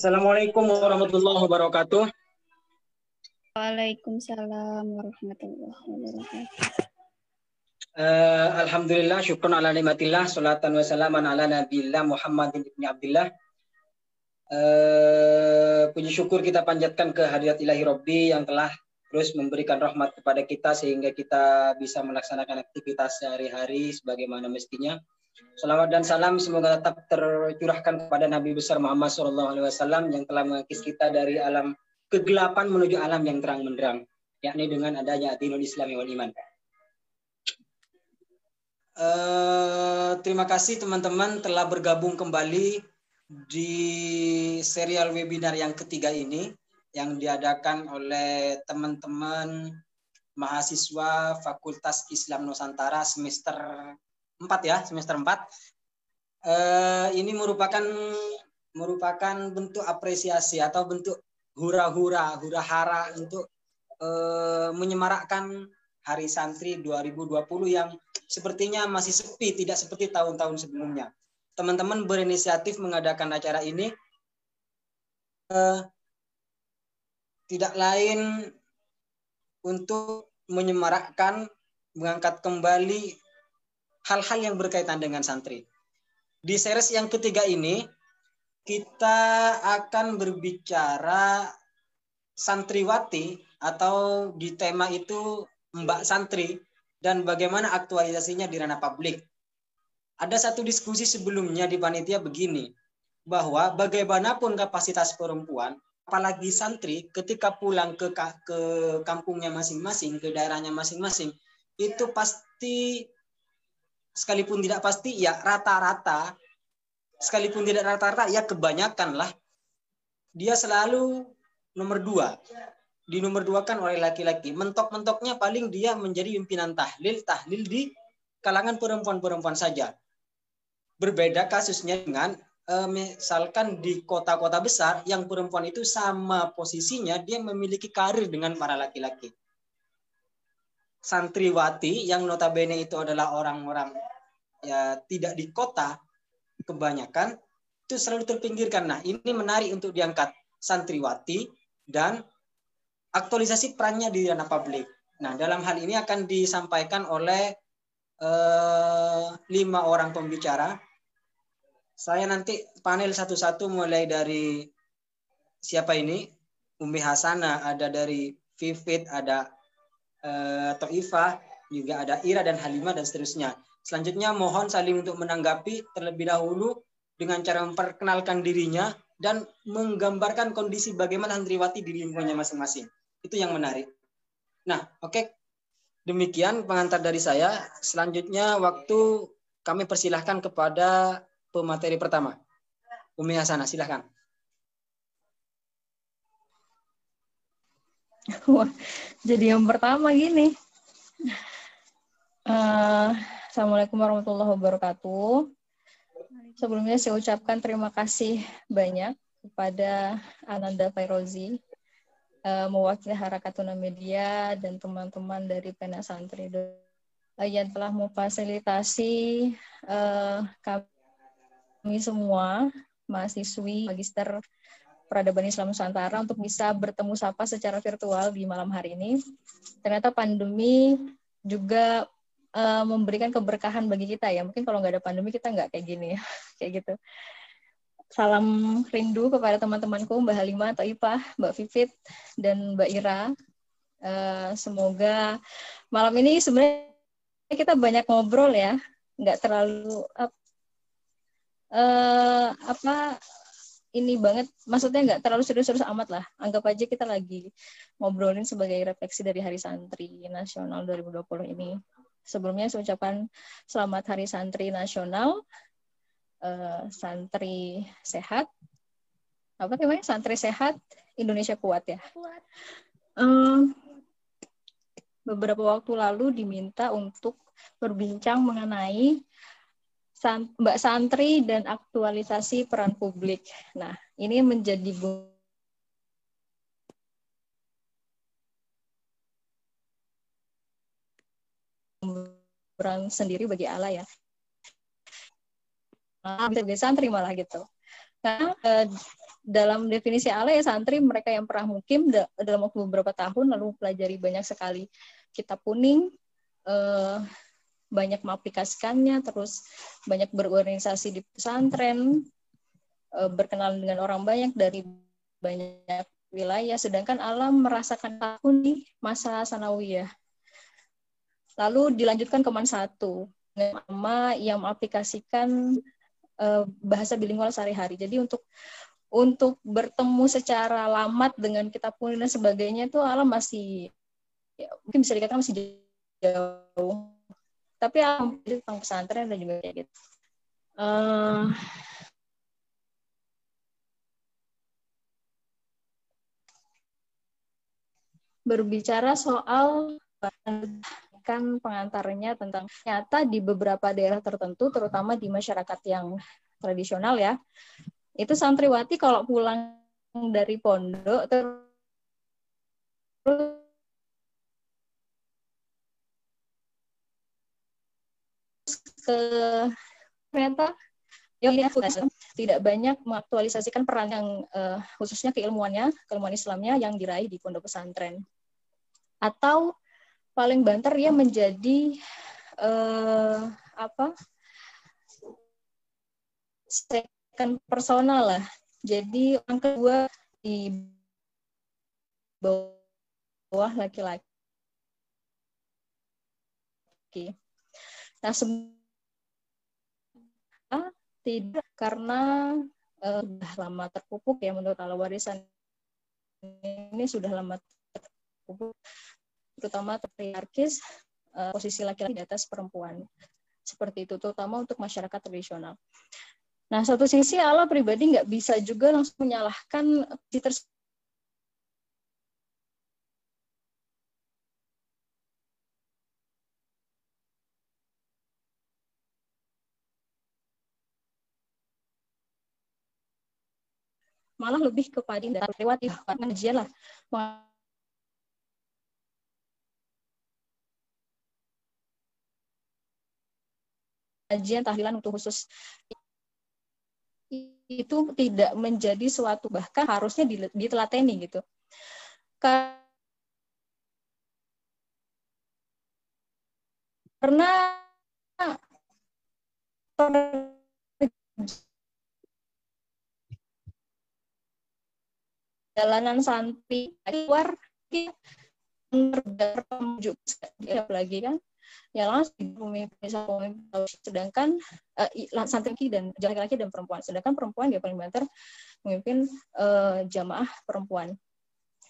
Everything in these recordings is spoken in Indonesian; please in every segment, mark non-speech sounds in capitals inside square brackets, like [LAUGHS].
Assalamualaikum warahmatullahi wabarakatuh. Waalaikumsalam warahmatullahi wabarakatuh. Uh, Alhamdulillah, syukur ala nikmatillah, salatan wa salaman ala nabiillah Muhammad ibn Abdullah. Uh, puji syukur kita panjatkan ke hadirat ilahi Rabbi yang telah terus memberikan rahmat kepada kita sehingga kita bisa melaksanakan aktivitas sehari-hari sebagaimana mestinya. Salawat dan salam semoga tetap tercurahkan kepada Nabi besar Muhammad SAW yang telah mengakis kita dari alam kegelapan menuju alam yang terang benderang, yakni dengan adanya dinul Islami wal iman. Uh, terima kasih teman-teman telah bergabung kembali di serial webinar yang ketiga ini yang diadakan oleh teman-teman mahasiswa Fakultas Islam Nusantara semester 4 ya, semester 4. Uh, eh, ini merupakan merupakan bentuk apresiasi atau bentuk hura-hura, hura-hara untuk uh, menyemarakkan Hari Santri 2020 yang sepertinya masih sepi, tidak seperti tahun-tahun sebelumnya. Teman-teman berinisiatif mengadakan acara ini uh, tidak lain untuk menyemarakkan, mengangkat kembali hal-hal yang berkaitan dengan santri. Di series yang ketiga ini, kita akan berbicara santriwati atau di tema itu Mbak Santri dan bagaimana aktualisasinya di ranah publik. Ada satu diskusi sebelumnya di panitia begini, bahwa bagaimanapun kapasitas perempuan, apalagi santri ketika pulang ke ke kampungnya masing-masing, ke daerahnya masing-masing, itu pasti sekalipun tidak pasti ya rata-rata. Sekalipun tidak rata-rata ya kebanyakan lah dia selalu nomor dua. Di nomor dua kan oleh laki-laki. Mentok-mentoknya paling dia menjadi pimpinan tahlil. Tahlil di kalangan perempuan-perempuan saja. Berbeda kasusnya dengan e, misalkan di kota-kota besar yang perempuan itu sama posisinya dia memiliki karir dengan para laki-laki. Santriwati yang notabene itu adalah orang-orang ya tidak di kota kebanyakan itu selalu terpinggirkan. Nah, ini menarik untuk diangkat santriwati dan aktualisasi perannya di ranah publik. Nah, dalam hal ini akan disampaikan oleh eh, lima orang pembicara. Saya nanti panel satu-satu mulai dari siapa ini? Umi Hasana, ada dari Vivit, ada uh, Toifah, juga ada Ira dan Halimah dan seterusnya. Selanjutnya mohon saling untuk menanggapi terlebih dahulu dengan cara memperkenalkan dirinya dan menggambarkan kondisi bagaimana santriwati di lingkungannya masing-masing. Itu yang menarik. Nah, oke. Okay. Demikian pengantar dari saya. Selanjutnya waktu kami persilahkan kepada pemateri pertama. Umi Hasanah, silahkan. [LAUGHS] Wah, jadi yang pertama gini. Uh, Assalamualaikum warahmatullahi wabarakatuh. Sebelumnya saya ucapkan terima kasih banyak kepada Ananda Fairozi, uh, mewakili Harakatuna Media dan teman-teman dari Pena Santri uh, yang telah memfasilitasi uh, kami semua mahasiswi magister peradaban Islam Nusantara untuk bisa bertemu sapa secara virtual di malam hari ini. Ternyata pandemi juga uh, memberikan keberkahan bagi kita ya. Mungkin kalau nggak ada pandemi kita nggak kayak gini ya, [LAUGHS] kayak gitu. Salam rindu kepada teman-temanku Mbak Halimah, Taifah, Mbak Vivit, dan Mbak Ira. Uh, semoga malam ini sebenarnya kita banyak ngobrol ya, nggak terlalu uh, apa ini banget, maksudnya nggak terlalu serius-serius amat lah. Anggap aja kita lagi ngobrolin sebagai refleksi dari Hari Santri Nasional 2020 ini. Sebelumnya saya ucapkan selamat Hari Santri Nasional, uh, santri sehat, apa namanya santri sehat Indonesia kuat ya. Kuat. Uh, beberapa waktu lalu diminta untuk berbincang mengenai Mbak Santri dan aktualisasi peran publik. Nah, ini menjadi peran sendiri bagi Allah ya. Nah, bisa jadi santri malah gitu. Karena eh, dalam definisi ala ya santri mereka yang pernah mukim dalam waktu beberapa tahun lalu pelajari banyak sekali kitab kuning eh, banyak mengaplikasikannya terus banyak berorganisasi di pesantren eh, berkenalan dengan orang banyak dari banyak wilayah sedangkan alam merasakan tahun di masa sanawiyah lalu dilanjutkan ke man satu. Nama yang mengaplikasikan uh, bahasa bilingual sehari-hari. Jadi untuk untuk bertemu secara lamat dengan kitab kuning dan sebagainya itu alam masih ya, mungkin bisa dikatakan masih jauh. Tapi alam tentang pesantren dan juga kayak gitu. Uh, berbicara soal kan pengantarnya tentang nyata di beberapa daerah tertentu terutama di masyarakat yang tradisional ya itu santriwati kalau pulang dari pondok terus ke ternyata yang tidak banyak mengaktualisasikan peran yang uh, khususnya keilmuannya, keilmuan Islamnya yang diraih di pondok pesantren. Atau paling banter dia menjadi uh, apa? second personal lah. Jadi orang kedua di bawah laki-laki. Nah, semua tidak karena uh, sudah lama terpupuk ya menurut ala warisan ini sudah lama terpupuk terutama patriarkis uh, posisi laki-laki di atas perempuan seperti itu terutama untuk masyarakat tradisional. Nah, satu sisi Allah pribadi nggak bisa juga langsung menyalahkan si tersebut malah lebih kepada lewat pengajian lah pengajian tahlilan untuk khusus itu tidak menjadi suatu bahkan harusnya ditelateni gitu. Karena jalanan santri keluar menuju lagi kan ya langsung pemimpin sedangkan uh, santri dan laki-laki dan perempuan. Sedangkan perempuan dia paling banter memimpin uh, jamaah perempuan.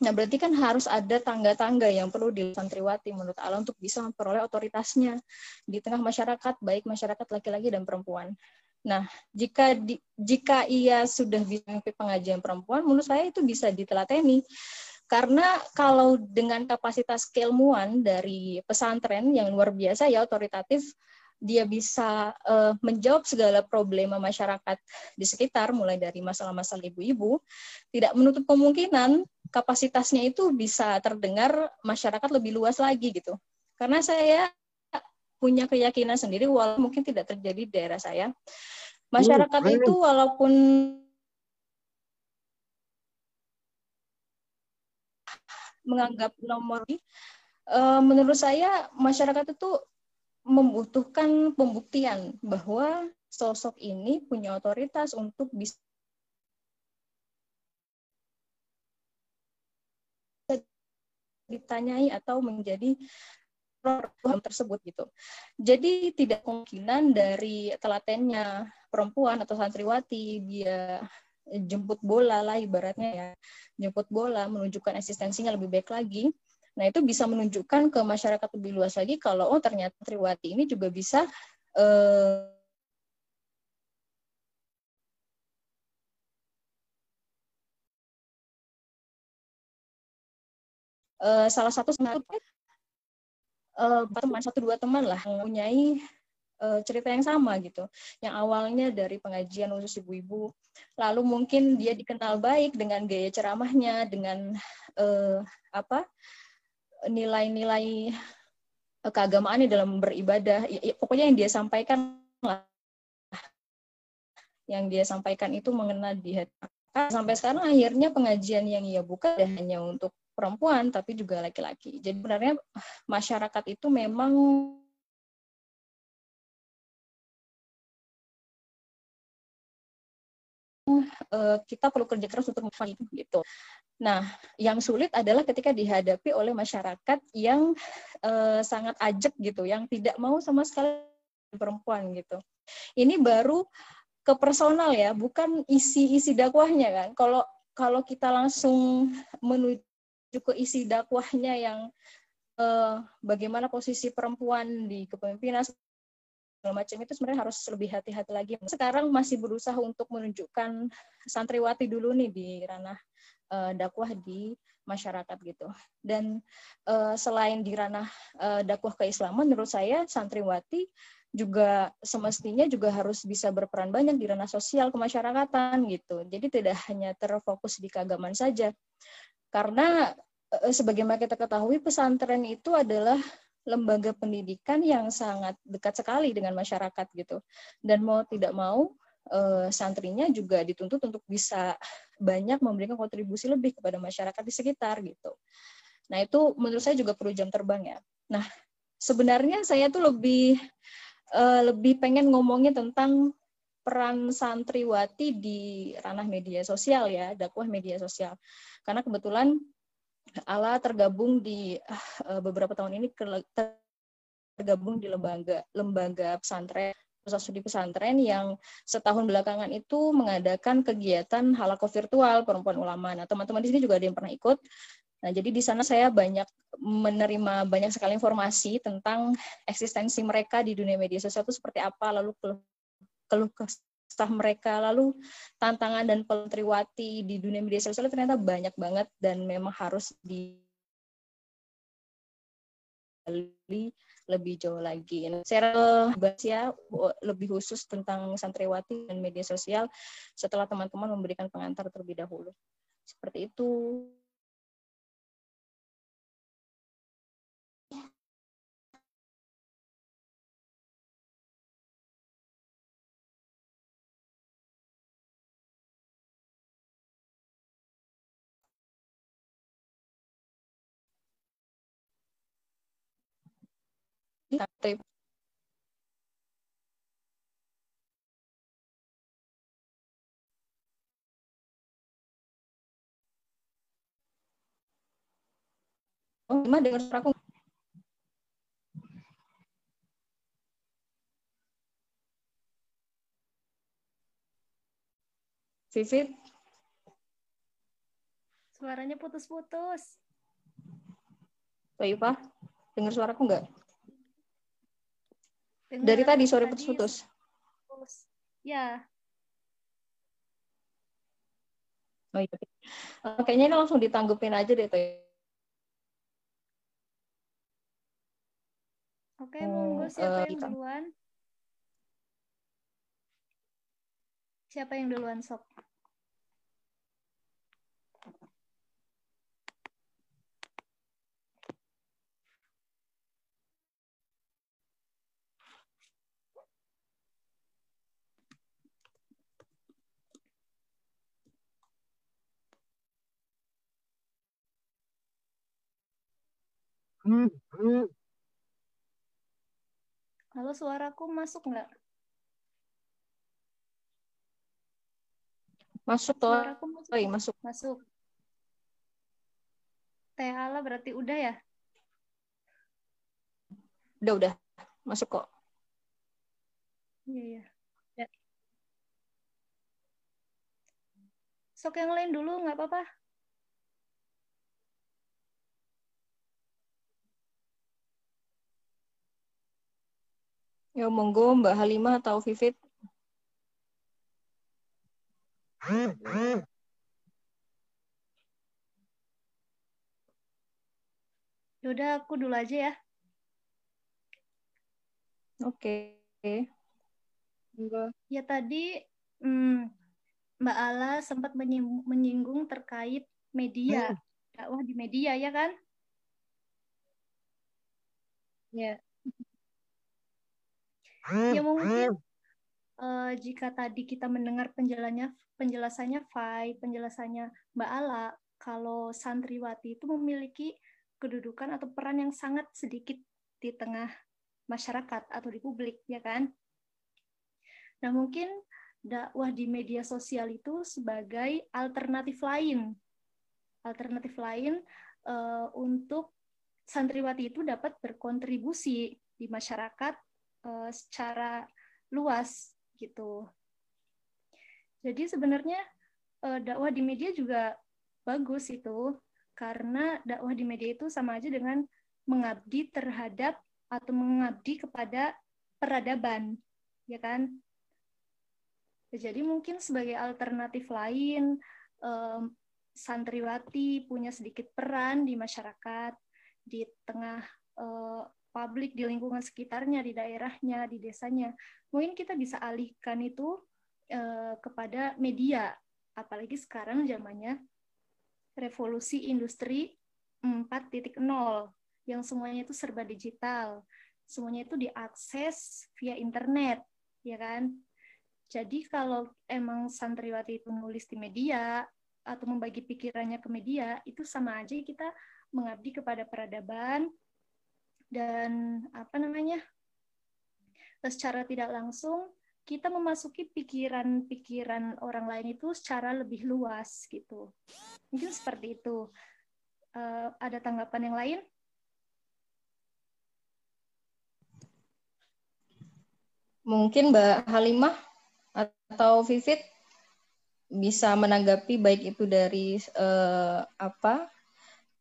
Nah, berarti kan harus ada tangga-tangga yang perlu di santriwati menurut Allah untuk bisa memperoleh otoritasnya di tengah masyarakat, baik masyarakat laki-laki dan perempuan. Nah, jika di, jika ia sudah bisa pengajian perempuan, menurut saya itu bisa ditelateni karena kalau dengan kapasitas keilmuan dari pesantren yang luar biasa ya otoritatif, dia bisa uh, menjawab segala problema masyarakat di sekitar, mulai dari masalah-masalah ibu-ibu, tidak menutup kemungkinan kapasitasnya itu bisa terdengar masyarakat lebih luas lagi gitu. Karena saya punya keyakinan sendiri, walaupun mungkin tidak terjadi di daerah saya, masyarakat hmm, itu walaupun menganggap nomor uh, menurut saya masyarakat itu membutuhkan pembuktian bahwa sosok ini punya otoritas untuk bisa ditanyai atau menjadi program tersebut gitu. Jadi tidak kemungkinan dari telatennya perempuan atau santriwati dia jemput bola lah ibaratnya ya. Jemput bola menunjukkan eksistensinya lebih baik lagi. Nah itu bisa menunjukkan ke masyarakat lebih luas lagi kalau oh ternyata Triwati ini juga bisa eh, uh, salah satu uh, teman satu dua teman lah mempunyai uh, cerita yang sama gitu. Yang awalnya dari pengajian khusus ibu-ibu, lalu mungkin dia dikenal baik dengan gaya ceramahnya, dengan uh, apa nilai-nilai keagamaannya dalam beribadah. Ya, pokoknya yang dia sampaikan lah, yang dia sampaikan itu mengena di hati sampai sekarang akhirnya pengajian yang ia buka tidak hanya untuk perempuan tapi juga laki-laki. Jadi sebenarnya masyarakat itu memang eh, kita perlu kerja keras untuk melakukan itu gitu. Nah, yang sulit adalah ketika dihadapi oleh masyarakat yang uh, sangat ajak gitu, yang tidak mau sama sekali perempuan gitu. Ini baru ke personal ya, bukan isi-isi dakwahnya kan. Kalau kalau kita langsung menuju ke isi dakwahnya yang eh, bagaimana posisi perempuan di kepemimpinan segala macam itu sebenarnya harus lebih hati-hati lagi. Sekarang masih berusaha untuk menunjukkan santriwati dulu nih di ranah uh, dakwah di masyarakat gitu. Dan uh, selain di ranah uh, dakwah keislaman, menurut saya santriwati juga semestinya juga harus bisa berperan banyak di ranah sosial kemasyarakatan gitu. Jadi tidak hanya terfokus di keagamaan saja. Karena sebagaimana kita ketahui pesantren itu adalah lembaga pendidikan yang sangat dekat sekali dengan masyarakat gitu. Dan mau tidak mau e, santrinya juga dituntut untuk bisa banyak memberikan kontribusi lebih kepada masyarakat di sekitar gitu. Nah, itu menurut saya juga perlu jam terbang ya. Nah, sebenarnya saya tuh lebih uh, lebih pengen ngomongin tentang peran santriwati di ranah media sosial ya, dakwah media sosial. Karena kebetulan Ala tergabung di uh, beberapa tahun ini tergabung di lembaga lembaga pesantren pusat studi pesantren yang setahun belakangan itu mengadakan kegiatan halako virtual perempuan ulama. Nah, teman-teman di sini juga ada yang pernah ikut. Nah, jadi di sana saya banyak menerima banyak sekali informasi tentang eksistensi mereka di dunia media sosial itu seperti apa, lalu keluh kesah mereka, lalu tantangan dan pelantriwati di dunia media sosial ternyata banyak banget dan memang harus di lebih jauh lagi. Nah, saya bahas ya lebih khusus tentang santriwati dan media sosial setelah teman-teman memberikan pengantar terlebih dahulu. Seperti itu. Trip Oh, gimana dengar suara aku? Vivit? Suaranya putus-putus. Pak dengar suaraku nggak? Dengar Dari tadi sore putus-putus. Ya. Oh iya. Uh, kayaknya ini langsung ditanggupin aja deh. Oke, monggo siapa uh, yang duluan? Siapa yang duluan, Sok? Halo, suaraku masuk nggak? Masuk toh. Suaraku masuk. Oh, masuk. Masuk. Teh Ala berarti udah ya? Udah, udah. Masuk kok. Iya, iya. Ya. Sok yang lain dulu, nggak apa-apa. Ya monggo Mbak Halimah atau Vivit. Yaudah aku dulu aja ya. Oke. Okay. Ya tadi hmm, Mbak Ala sempat menyinggung terkait media, hmm. dakwah di media ya kan? Ya. Ya mungkin uh, jika tadi kita mendengar penjelasannya penjelasannya Fai, penjelasannya Mbak Ala, kalau santriwati itu memiliki kedudukan atau peran yang sangat sedikit di tengah masyarakat atau di publik, ya kan? Nah, mungkin dakwah di media sosial itu sebagai alternatif lain. Alternatif lain uh, untuk santriwati itu dapat berkontribusi di masyarakat uh, secara luas gitu. Jadi sebenarnya uh, dakwah di media juga bagus itu karena dakwah di media itu sama aja dengan mengabdi terhadap atau mengabdi kepada peradaban, ya kan? Jadi mungkin sebagai alternatif lain, um, santriwati punya sedikit peran di masyarakat, di tengah uh, publik, di lingkungan sekitarnya, di daerahnya, di desanya. Mungkin kita bisa alihkan itu uh, kepada media, apalagi sekarang zamannya revolusi industri 4.0 yang semuanya itu serba digital, semuanya itu diakses via internet, ya kan? Jadi kalau emang santriwati itu nulis di media atau membagi pikirannya ke media, itu sama aja kita mengabdi kepada peradaban dan apa namanya? secara tidak langsung kita memasuki pikiran-pikiran orang lain itu secara lebih luas gitu. Mungkin seperti itu. Uh, ada tanggapan yang lain? Mungkin Mbak Halimah atau Vivit bisa menanggapi baik itu dari uh, apa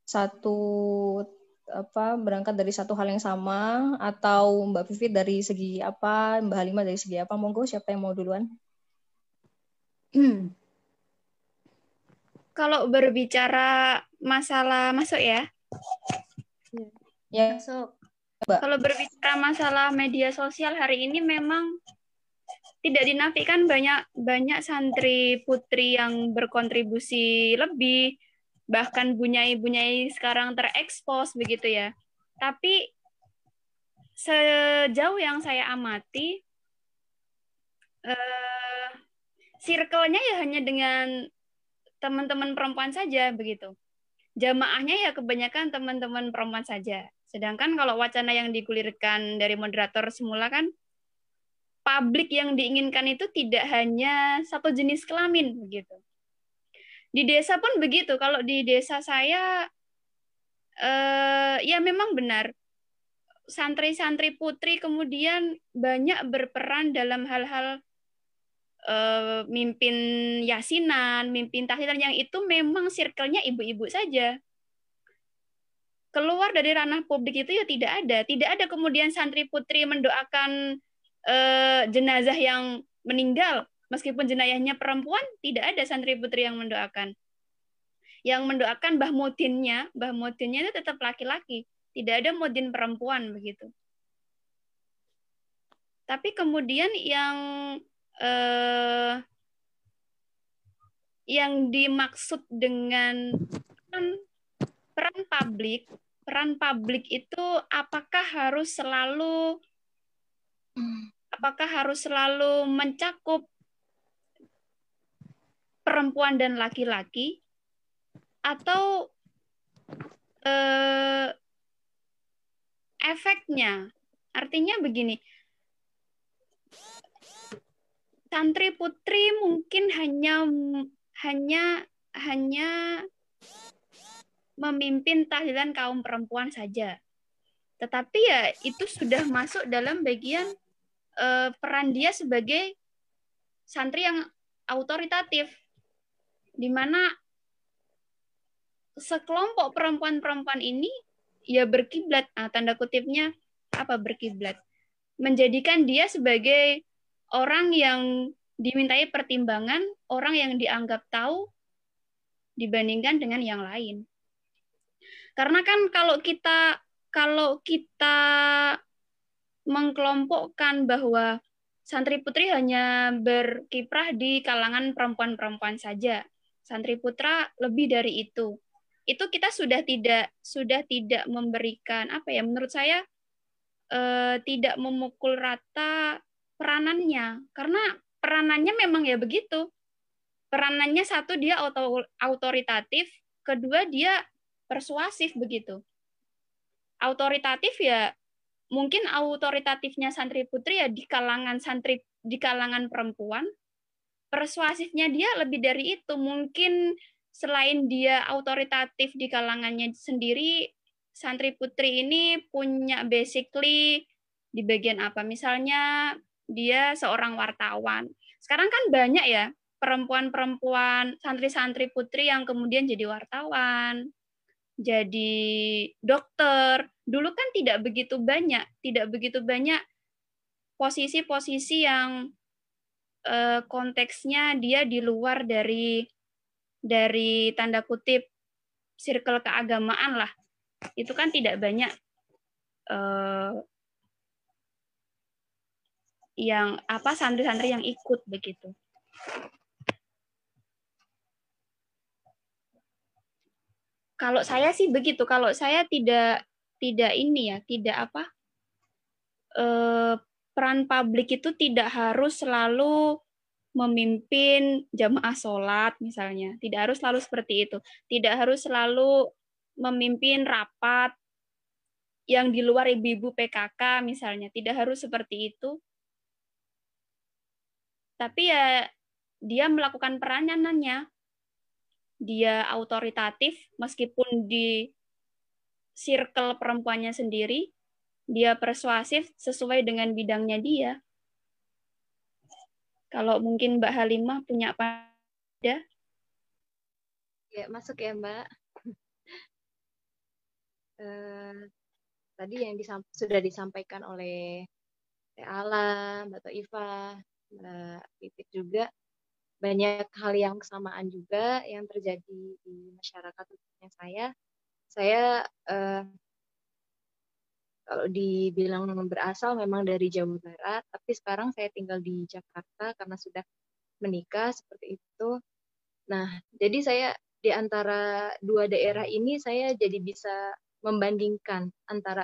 satu apa berangkat dari satu hal yang sama atau Mbak Vivit dari segi apa Mbak Halimah dari segi apa? Monggo siapa yang mau duluan? Hmm. [CLEARS THROAT] kalau berbicara masalah masuk ya? Ya. Masuk. Kalau berbicara masalah media sosial hari ini memang tidak dinafikan banyak banyak santri putri yang berkontribusi lebih bahkan bunyai-bunyai sekarang terekspos begitu ya. Tapi sejauh yang saya amati eh, circle-nya ya hanya dengan teman-teman perempuan saja begitu. Jamaahnya ya kebanyakan teman-teman perempuan saja. Sedangkan kalau wacana yang digulirkan dari moderator semula kan publik yang diinginkan itu tidak hanya satu jenis kelamin begitu. Di desa pun begitu. Kalau di desa saya eh, ya memang benar santri-santri putri kemudian banyak berperan dalam hal-hal eh, mimpin yasinan, mimpin tahlilan yang itu memang circle-nya ibu-ibu saja. Keluar dari ranah publik itu ya tidak ada. Tidak ada kemudian santri putri mendoakan uh, jenazah yang meninggal, meskipun jenayahnya perempuan, tidak ada santri putri yang mendoakan. Yang mendoakan Mbah Mudinnya, Mbah Mudinnya itu tetap laki-laki, tidak ada Mudin perempuan begitu. Tapi kemudian yang uh, yang dimaksud dengan peran, peran publik, peran publik itu apakah harus selalu apakah harus selalu mencakup perempuan dan laki-laki atau eh, efeknya? Artinya begini. Santri putri mungkin hanya hanya hanya memimpin tahlilan kaum perempuan saja. Tetapi ya itu sudah masuk dalam bagian uh, peran dia sebagai santri yang autoritatif di mana sekelompok perempuan-perempuan ini ya berkiblat ah, tanda kutipnya apa berkiblat menjadikan dia sebagai orang yang dimintai pertimbangan orang yang dianggap tahu dibandingkan dengan yang lain karena kan kalau kita kalau kita mengkelompokkan bahwa santri putri hanya berkiprah di kalangan perempuan-perempuan saja. Santri putra lebih dari itu. Itu kita sudah tidak sudah tidak memberikan apa ya menurut saya eh, tidak memukul rata peranannya. Karena peranannya memang ya begitu. Peranannya satu dia otoritatif kedua dia persuasif begitu. Autoritatif ya mungkin autoritatifnya santri putri ya di kalangan santri di kalangan perempuan persuasifnya dia lebih dari itu. Mungkin selain dia autoritatif di kalangannya sendiri santri putri ini punya basically di bagian apa? Misalnya dia seorang wartawan. Sekarang kan banyak ya perempuan-perempuan santri-santri putri yang kemudian jadi wartawan jadi dokter. Dulu kan tidak begitu banyak, tidak begitu banyak posisi-posisi yang eh, konteksnya dia di luar dari dari tanda kutip circle keagamaan lah. Itu kan tidak banyak eh, yang apa santri-santri yang ikut begitu. Kalau saya sih begitu. Kalau saya tidak tidak ini ya, tidak apa eh, peran publik itu tidak harus selalu memimpin jamaah sholat misalnya. Tidak harus selalu seperti itu. Tidak harus selalu memimpin rapat yang di luar ibu-ibu PKK misalnya. Tidak harus seperti itu. Tapi ya dia melakukan peranannya dia autoritatif meskipun di circle perempuannya sendiri, dia persuasif sesuai dengan bidangnya dia. Kalau mungkin Mbak Halimah punya apa? Ya, masuk ya Mbak. Uh, [LAUGHS] tadi yang disam sudah disampaikan oleh Teh Ala, Mbak Iva, Mbak Titik juga banyak hal yang kesamaan juga yang terjadi di masyarakat saya. Saya eh, kalau dibilang berasal memang dari Jawa Barat, tapi sekarang saya tinggal di Jakarta karena sudah menikah seperti itu. Nah, jadi saya di antara dua daerah ini saya jadi bisa membandingkan antara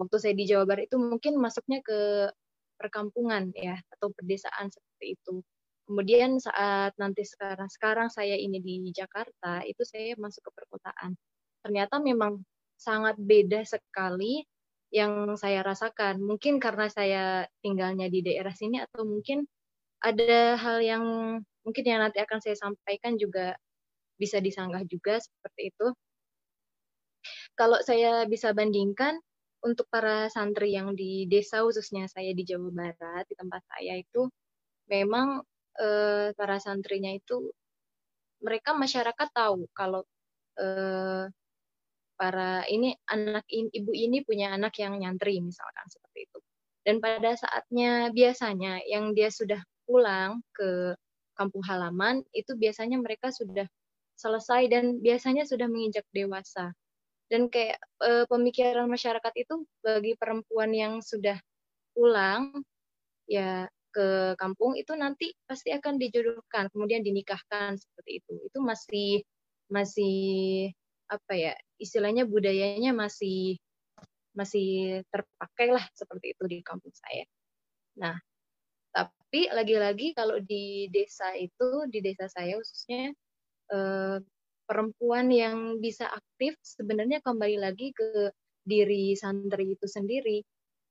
waktu saya di Jawa Barat itu mungkin masuknya ke perkampungan ya atau perdesaan seperti itu Kemudian saat nanti sekarang sekarang saya ini di Jakarta, itu saya masuk ke perkotaan. Ternyata memang sangat beda sekali yang saya rasakan. Mungkin karena saya tinggalnya di daerah sini atau mungkin ada hal yang mungkin yang nanti akan saya sampaikan juga bisa disanggah juga seperti itu. Kalau saya bisa bandingkan untuk para santri yang di desa khususnya saya di Jawa Barat di tempat saya itu memang eh, para santrinya itu mereka masyarakat tahu kalau eh, para ini anak in, ibu ini punya anak yang nyantri misalkan seperti itu. Dan pada saatnya biasanya yang dia sudah pulang ke kampung halaman itu biasanya mereka sudah selesai dan biasanya sudah menginjak dewasa. Dan kayak e, pemikiran masyarakat itu bagi perempuan yang sudah pulang ya ke kampung itu nanti pasti akan dijodohkan kemudian dinikahkan seperti itu itu masih masih apa ya istilahnya budayanya masih masih terpakai lah seperti itu di kampung saya. Nah tapi lagi-lagi kalau di desa itu di desa saya khususnya eh, perempuan yang bisa aktif sebenarnya kembali lagi ke diri santri itu sendiri.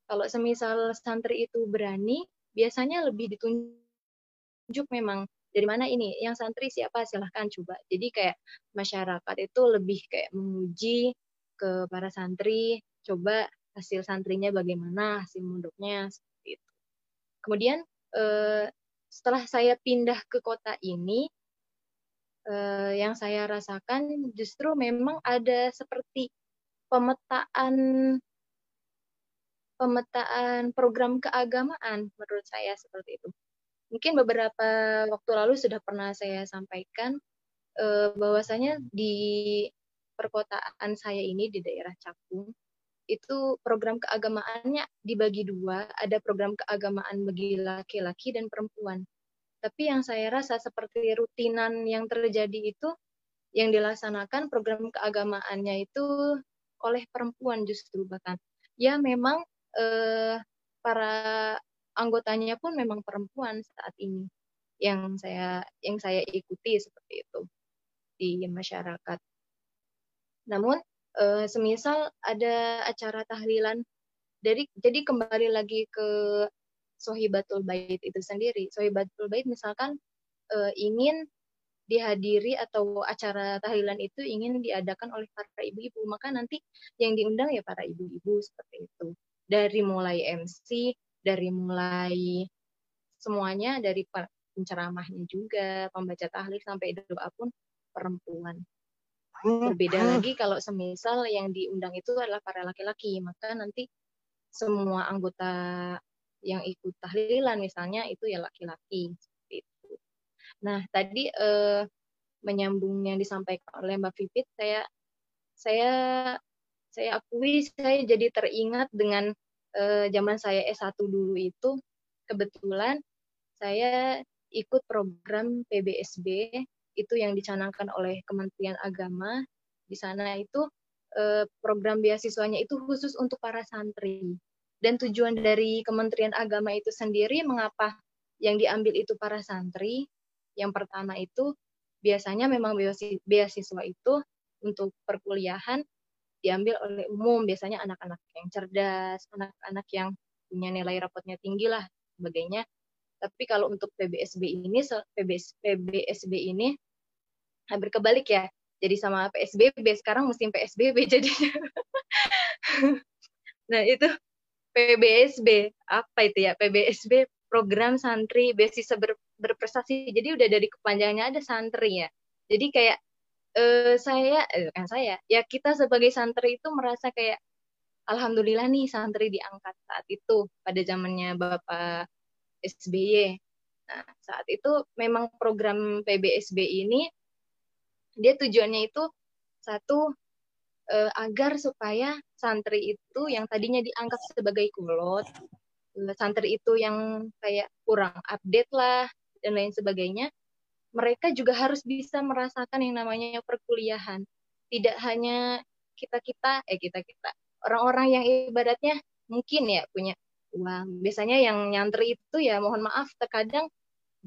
Kalau semisal santri itu berani biasanya lebih ditunjuk memang dari mana ini? Yang santri siapa? Silahkan coba. Jadi kayak masyarakat itu lebih kayak menguji ke para santri coba hasil santrinya bagaimana hasil munduknya seperti itu. Kemudian eh, setelah saya pindah ke kota ini eh, yang saya rasakan justru memang ada seperti pemetaan pemetaan program keagamaan menurut saya seperti itu. Mungkin beberapa waktu lalu sudah pernah saya sampaikan eh, bahwasanya di perkotaan saya ini di daerah Cakung itu program keagamaannya dibagi dua, ada program keagamaan bagi laki-laki dan perempuan. Tapi yang saya rasa seperti rutinan yang terjadi itu yang dilaksanakan program keagamaannya itu oleh perempuan justru bahkan ya memang eh, para anggotanya pun memang perempuan saat ini yang saya yang saya ikuti seperti itu di masyarakat. Namun uh, semisal ada acara tahlilan dari jadi kembali lagi ke sohibatul bait itu sendiri. Sohibatul bait misalkan uh, ingin dihadiri atau acara tahlilan itu ingin diadakan oleh para ibu-ibu, maka nanti yang diundang ya para ibu-ibu seperti itu. Dari mulai MC, dari mulai semuanya dari penceramahnya juga, pembaca tahlil sampai doa pun perempuan. Berbeda hmm. lagi kalau semisal yang diundang itu adalah para laki-laki, maka nanti semua anggota yang ikut tahlilan misalnya itu ya laki-laki itu. Nah, tadi eh, menyambung yang disampaikan oleh Mbak Vivit, saya saya saya akui saya jadi teringat dengan eh, zaman saya S1 dulu itu kebetulan saya ikut program PBSB itu yang dicanangkan oleh Kementerian Agama. Di sana itu eh, program beasiswanya itu khusus untuk para santri. Dan tujuan dari Kementerian Agama itu sendiri mengapa yang diambil itu para santri? Yang pertama itu biasanya memang beasiswa itu untuk perkuliahan diambil oleh umum, biasanya anak-anak yang cerdas, anak-anak yang punya nilai rapotnya tinggi lah, sebagainya. Tapi kalau untuk PBSB ini, PBS, PBSB ini hampir kebalik ya. Jadi sama PSBB, sekarang musim PSBB [LAUGHS] jadi. nah itu PBSB, apa itu ya? PBSB, Program Santri Beasiswa ber, Berprestasi. Jadi udah dari kepanjangannya ada santri ya. Jadi kayak eh, saya, eh, saya, ya kita sebagai santri itu merasa kayak Alhamdulillah nih santri diangkat saat itu pada zamannya Bapak SBY. Nah, saat itu memang program PBSB ini dia tujuannya itu satu eh, agar supaya santri itu yang tadinya dianggap sebagai kulot, eh, santri itu yang kayak kurang update lah dan lain sebagainya, mereka juga harus bisa merasakan yang namanya perkuliahan. Tidak hanya kita-kita, eh kita-kita, orang-orang yang ibadatnya mungkin ya punya uang. Biasanya yang nyantri itu ya mohon maaf terkadang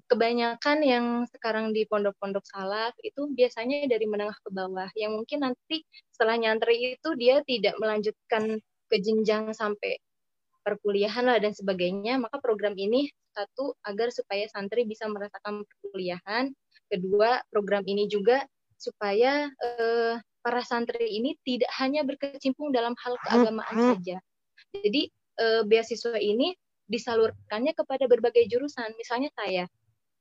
kebanyakan yang sekarang di pondok-pondok salaf itu biasanya dari menengah ke bawah yang mungkin nanti setelah nyantri itu dia tidak melanjutkan ke jenjang sampai perkuliahan lah dan sebagainya maka program ini satu agar supaya santri bisa merasakan perkuliahan. Kedua program ini juga supaya eh, para santri ini tidak hanya berkecimpung dalam hal keagamaan saja. Jadi uh, beasiswa ini disalurkannya kepada berbagai jurusan. Misalnya saya,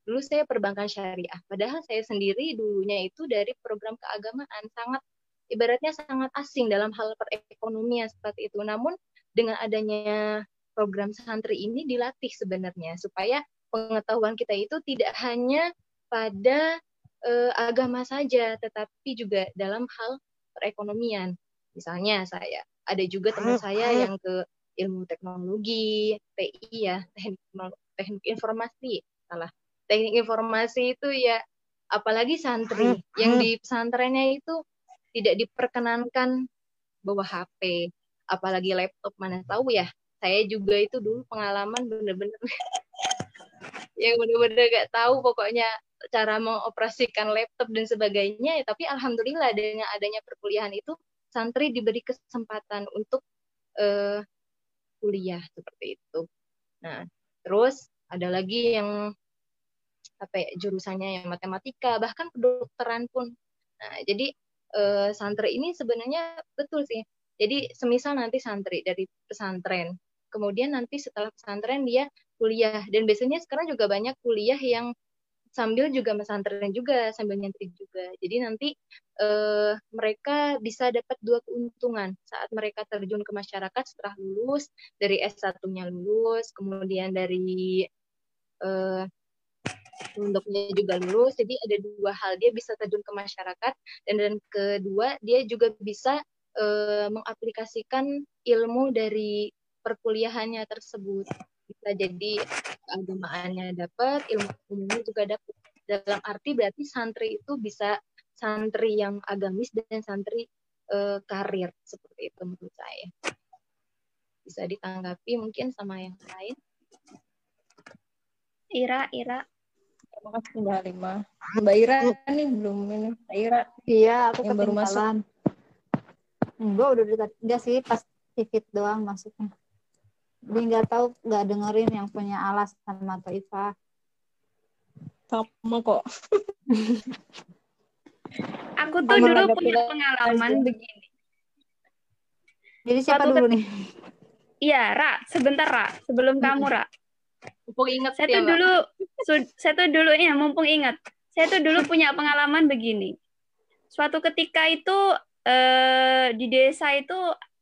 dulu saya perbankan syariah, padahal saya sendiri dulunya itu dari program keagamaan, sangat ibaratnya sangat asing dalam hal perekonomian seperti itu. Namun dengan adanya program santri ini dilatih sebenarnya supaya pengetahuan kita itu tidak hanya pada uh, agama saja, tetapi juga dalam hal perekonomian. Misalnya saya ada juga teman saya yang ke ilmu teknologi, TI ya, teknik, teknik informasi, salah. Teknik informasi itu ya apalagi santri hmm, yang di pesantrennya itu tidak diperkenankan bawa HP, apalagi laptop mana tahu ya. Saya juga itu dulu pengalaman bener-bener [LAUGHS] yang bener-bener gak tahu pokoknya cara mengoperasikan laptop dan sebagainya. Tapi alhamdulillah dengan adanya perkuliahan itu santri diberi kesempatan untuk uh, kuliah seperti itu. Nah, terus ada lagi yang apa ya jurusannya yang matematika bahkan kedokteran pun. Nah, jadi eh, santri ini sebenarnya betul sih. Jadi semisal nanti santri dari pesantren, kemudian nanti setelah pesantren dia kuliah. Dan biasanya sekarang juga banyak kuliah yang sambil juga mesantren juga sambil nyantri juga. Jadi nanti eh, mereka bisa dapat dua keuntungan saat mereka terjun ke masyarakat setelah lulus dari S1-nya lulus kemudian dari eh, untuknya juga lulus. Jadi ada dua hal dia bisa terjun ke masyarakat dan dan kedua dia juga bisa eh, mengaplikasikan ilmu dari perkuliahannya tersebut bisa jadi keagamaannya dapat, ilmu umumnya juga dapat. Dalam arti berarti santri itu bisa santri yang agamis dan santri uh, karir seperti itu menurut saya. Bisa ditanggapi mungkin sama yang lain. Ira, Ira. Terima kasih Mbak Halima. Mbak Ira nih belum ini. Mbak Ira. Iya, aku Yang baru masuk. Enggak, udah dekat. Enggak sih, pas Vivit doang masuknya. Jadi nggak tahu, nggak dengerin yang punya alas sama atau Iva. Sama kok. [LAUGHS] Aku tuh dulu punya pengalaman aja. begini. Jadi siapa Suatu dulu nih? Iya, Ra, sebentar Ra, sebelum kamu Ra. Mumpung inget Saya ya, tuh dulu, su- saya tuh dulu ya mumpung ingat, saya tuh dulu punya pengalaman begini. Suatu ketika itu eh, di desa itu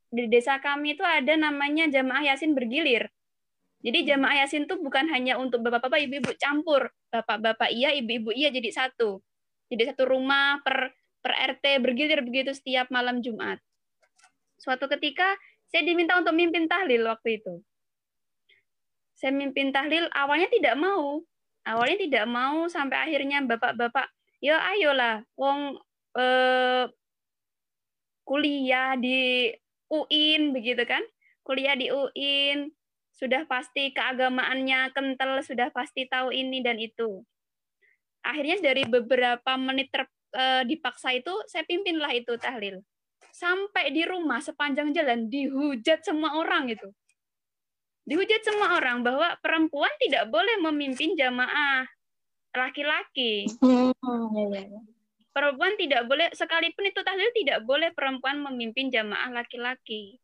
di desa kami itu ada namanya jamaah yasin bergilir. Jadi jamaah yasin itu bukan hanya untuk bapak-bapak, ibu-ibu campur, bapak-bapak iya, ibu-ibu iya jadi satu. Jadi satu rumah per per RT bergilir begitu setiap malam Jumat. Suatu ketika saya diminta untuk mimpin tahlil waktu itu saya mimpin tahlil awalnya tidak mau awalnya tidak mau sampai akhirnya bapak-bapak ya ayolah wong eh, kuliah di UIN begitu kan? Kuliah di UIN sudah pasti keagamaannya kental sudah pasti tahu ini dan itu. Akhirnya dari beberapa menit ter, eh, dipaksa itu saya pimpinlah itu tahlil. Sampai di rumah sepanjang jalan dihujat semua orang itu. Dihujat semua orang bahwa perempuan tidak boleh memimpin jamaah laki-laki. Hmm. Perempuan tidak boleh sekalipun itu tahlil tidak boleh perempuan memimpin jamaah laki-laki.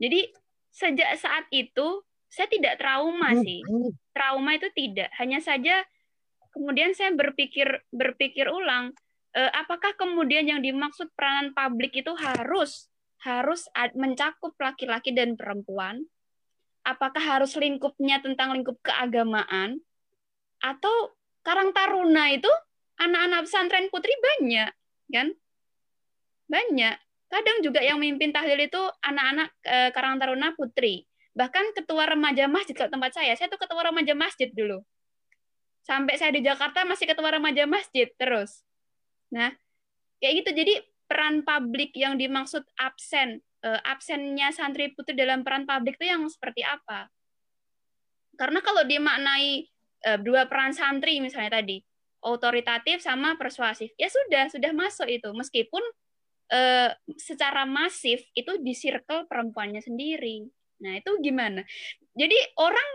Jadi sejak saat itu saya tidak trauma sih. Trauma itu tidak. Hanya saja kemudian saya berpikir berpikir ulang eh, apakah kemudian yang dimaksud peranan publik itu harus harus mencakup laki-laki dan perempuan? apakah harus lingkupnya tentang lingkup keagamaan atau Karang Taruna itu anak-anak pesantren putri banyak kan? Banyak. Kadang juga yang memimpin tahlil itu anak-anak eh, Karang Taruna putri. Bahkan ketua remaja masjid ke tempat saya saya tuh ketua remaja masjid dulu. Sampai saya di Jakarta masih ketua remaja masjid terus. Nah kayak gitu. Jadi peran publik yang dimaksud absen eh, absennya santri putri dalam peran publik itu yang seperti apa? Karena kalau dimaknai eh, dua peran santri misalnya tadi, otoritatif sama persuasif, ya sudah sudah masuk itu meskipun eh, secara masif itu di circle perempuannya sendiri. Nah, itu gimana? Jadi orang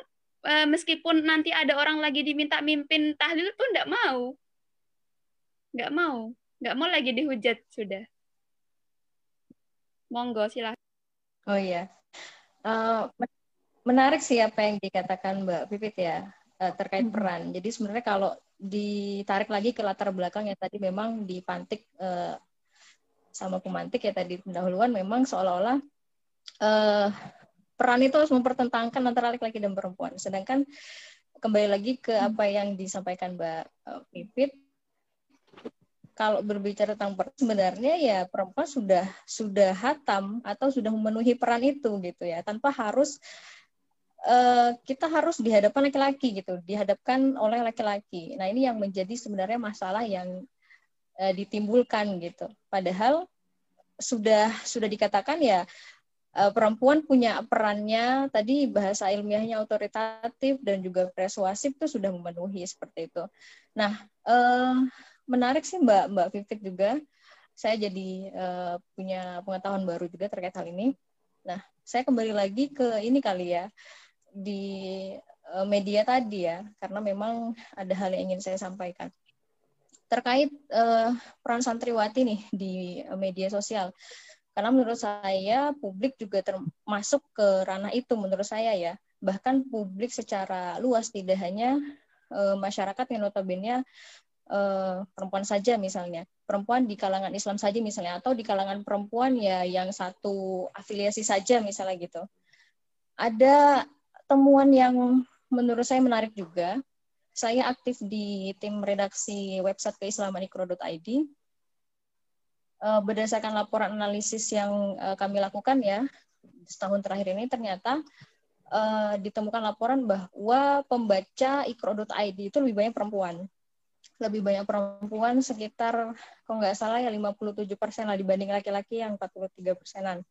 eh, meskipun nanti ada orang lagi diminta mimpin tahlil pun nggak mau. Nggak mau. Nggak mau lagi dihujat sudah. Monggo silahkan. Oh iya. Men- menarik sih apa yang dikatakan Mbak Pipit ya eh, terkait Mhm. peran. Jadi sebenarnya kalau ditarik lagi ke latar belakang yang tadi memang dipantik eh, sama pemantik ya tadi pendahuluan memang seolah-olah eh, peran itu harus mempertentangkan antara laki-laki dan perempuan. Sedangkan kembali lagi ke apa yang disampaikan Mbak eh, Pipit kalau berbicara tentang peran sebenarnya ya perempuan sudah sudah hatam atau sudah memenuhi peran itu gitu ya tanpa harus eh, kita harus dihadapkan laki-laki gitu dihadapkan oleh laki-laki nah ini yang menjadi sebenarnya masalah yang eh, ditimbulkan gitu padahal sudah sudah dikatakan ya eh, perempuan punya perannya tadi bahasa ilmiahnya otoritatif dan juga persuasif itu sudah memenuhi seperti itu nah eh, menarik sih Mbak Mbak Vivit juga. Saya jadi eh, punya pengetahuan baru juga terkait hal ini. Nah, saya kembali lagi ke ini kali ya di eh, media tadi ya, karena memang ada hal yang ingin saya sampaikan terkait eh, peran santriwati nih di media sosial. Karena menurut saya publik juga termasuk ke ranah itu menurut saya ya. Bahkan publik secara luas tidak hanya eh, masyarakat yang notabene eh, perempuan saja misalnya perempuan di kalangan Islam saja misalnya atau di kalangan perempuan ya yang satu afiliasi saja misalnya gitu ada temuan yang menurut saya menarik juga. Saya aktif di tim redaksi website keislamanikro.id Eh, berdasarkan laporan analisis yang eh, kami lakukan ya setahun terakhir ini ternyata eh, ditemukan laporan bahwa pembaca ikro.id itu lebih banyak perempuan. Lebih banyak perempuan sekitar kalau nggak salah ya 57 persen lah dibanding laki-laki yang 43 persenan.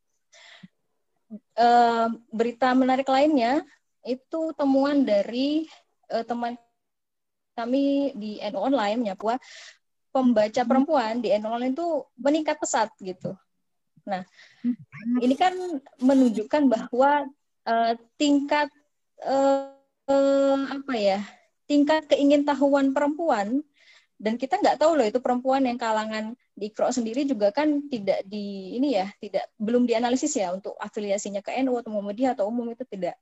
Berita menarik lainnya itu temuan dari eh, teman kami di NU Online menyapa pembaca perempuan di NU Online itu meningkat pesat gitu. Nah, ini kan menunjukkan bahwa uh, tingkat uh, uh, apa ya tingkat keingintahuan perempuan dan kita nggak tahu loh itu perempuan yang kalangan di Ikro sendiri juga kan tidak di ini ya tidak belum dianalisis ya untuk afiliasinya ke NU atau Muhammadiyah atau umum itu tidak.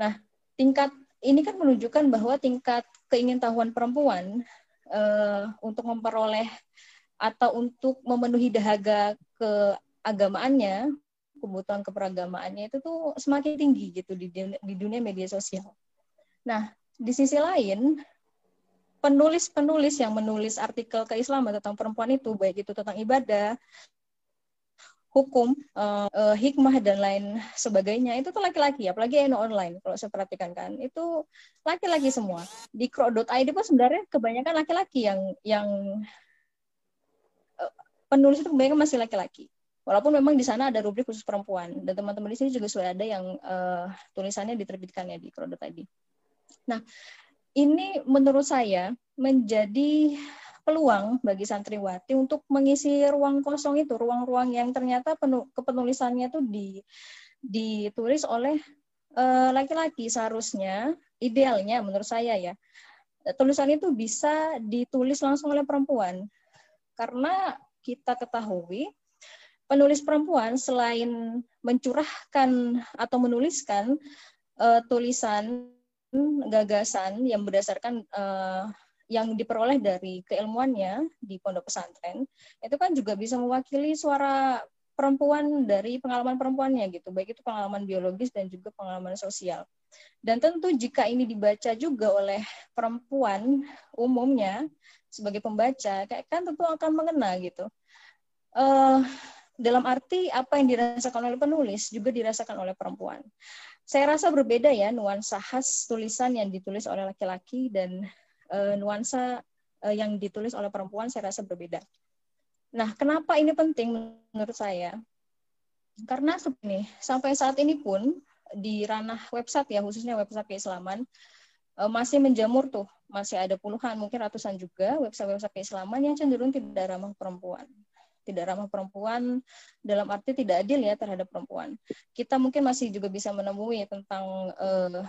Nah tingkat ini kan menunjukkan bahwa tingkat keingintahuan perempuan uh, untuk memperoleh atau untuk memenuhi dahaga keagamaannya kebutuhan keperagamaannya itu tuh semakin tinggi gitu di di dunia media sosial. Nah, di sisi lain penulis-penulis yang menulis artikel keislaman tentang perempuan itu baik itu tentang ibadah, hukum, uh, hikmah dan lain sebagainya itu tuh laki-laki, apalagi eno online kalau saya perhatikan kan itu laki-laki semua. Di kro.id pun sebenarnya kebanyakan laki-laki yang yang uh, penulis itu kebanyakan masih laki-laki. Walaupun memang di sana ada rubrik khusus perempuan dan teman-teman di sini juga sudah ada yang uh, tulisannya diterbitkannya di Kro.id. Nah, ini menurut saya menjadi peluang bagi santriwati untuk mengisi ruang kosong itu, ruang-ruang yang ternyata penuh, kepenulisannya itu di, ditulis oleh eh, laki-laki. Uh, seharusnya idealnya menurut saya ya tulisan itu bisa ditulis langsung oleh perempuan. Karena kita ketahui penulis perempuan selain mencurahkan atau menuliskan uh, tulisan gagasan yang berdasarkan uh, yang diperoleh dari keilmuannya di pondok pesantren itu kan juga bisa mewakili suara perempuan dari pengalaman perempuannya gitu baik itu pengalaman biologis dan juga pengalaman sosial dan tentu jika ini dibaca juga oleh perempuan umumnya sebagai pembaca kayak kan tentu akan mengena gitu uh, dalam arti apa yang dirasakan oleh penulis juga dirasakan oleh perempuan. Saya rasa berbeda ya nuansa khas tulisan yang ditulis oleh laki-laki dan uh, nuansa uh, yang ditulis oleh perempuan saya rasa berbeda. Nah, kenapa ini penting menurut saya? Karena sebenarnya sampai saat ini pun di ranah website ya khususnya website keislaman uh, masih menjamur tuh, masih ada puluhan mungkin ratusan juga website-website keislaman yang cenderung tidak ramah perempuan tidak ramah perempuan dalam arti tidak adil ya terhadap perempuan. Kita mungkin masih juga bisa menemui tentang uh,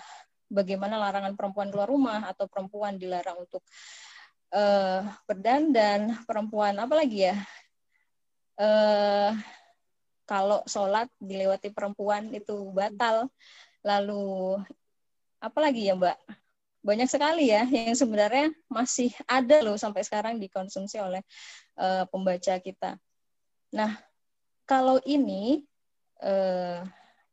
bagaimana larangan perempuan keluar rumah atau perempuan dilarang untuk uh, berdandan, perempuan apalagi ya uh, kalau sholat dilewati perempuan itu batal. Lalu apalagi ya Mbak? banyak sekali ya yang sebenarnya masih ada loh sampai sekarang dikonsumsi oleh uh, pembaca kita. Nah, kalau ini uh,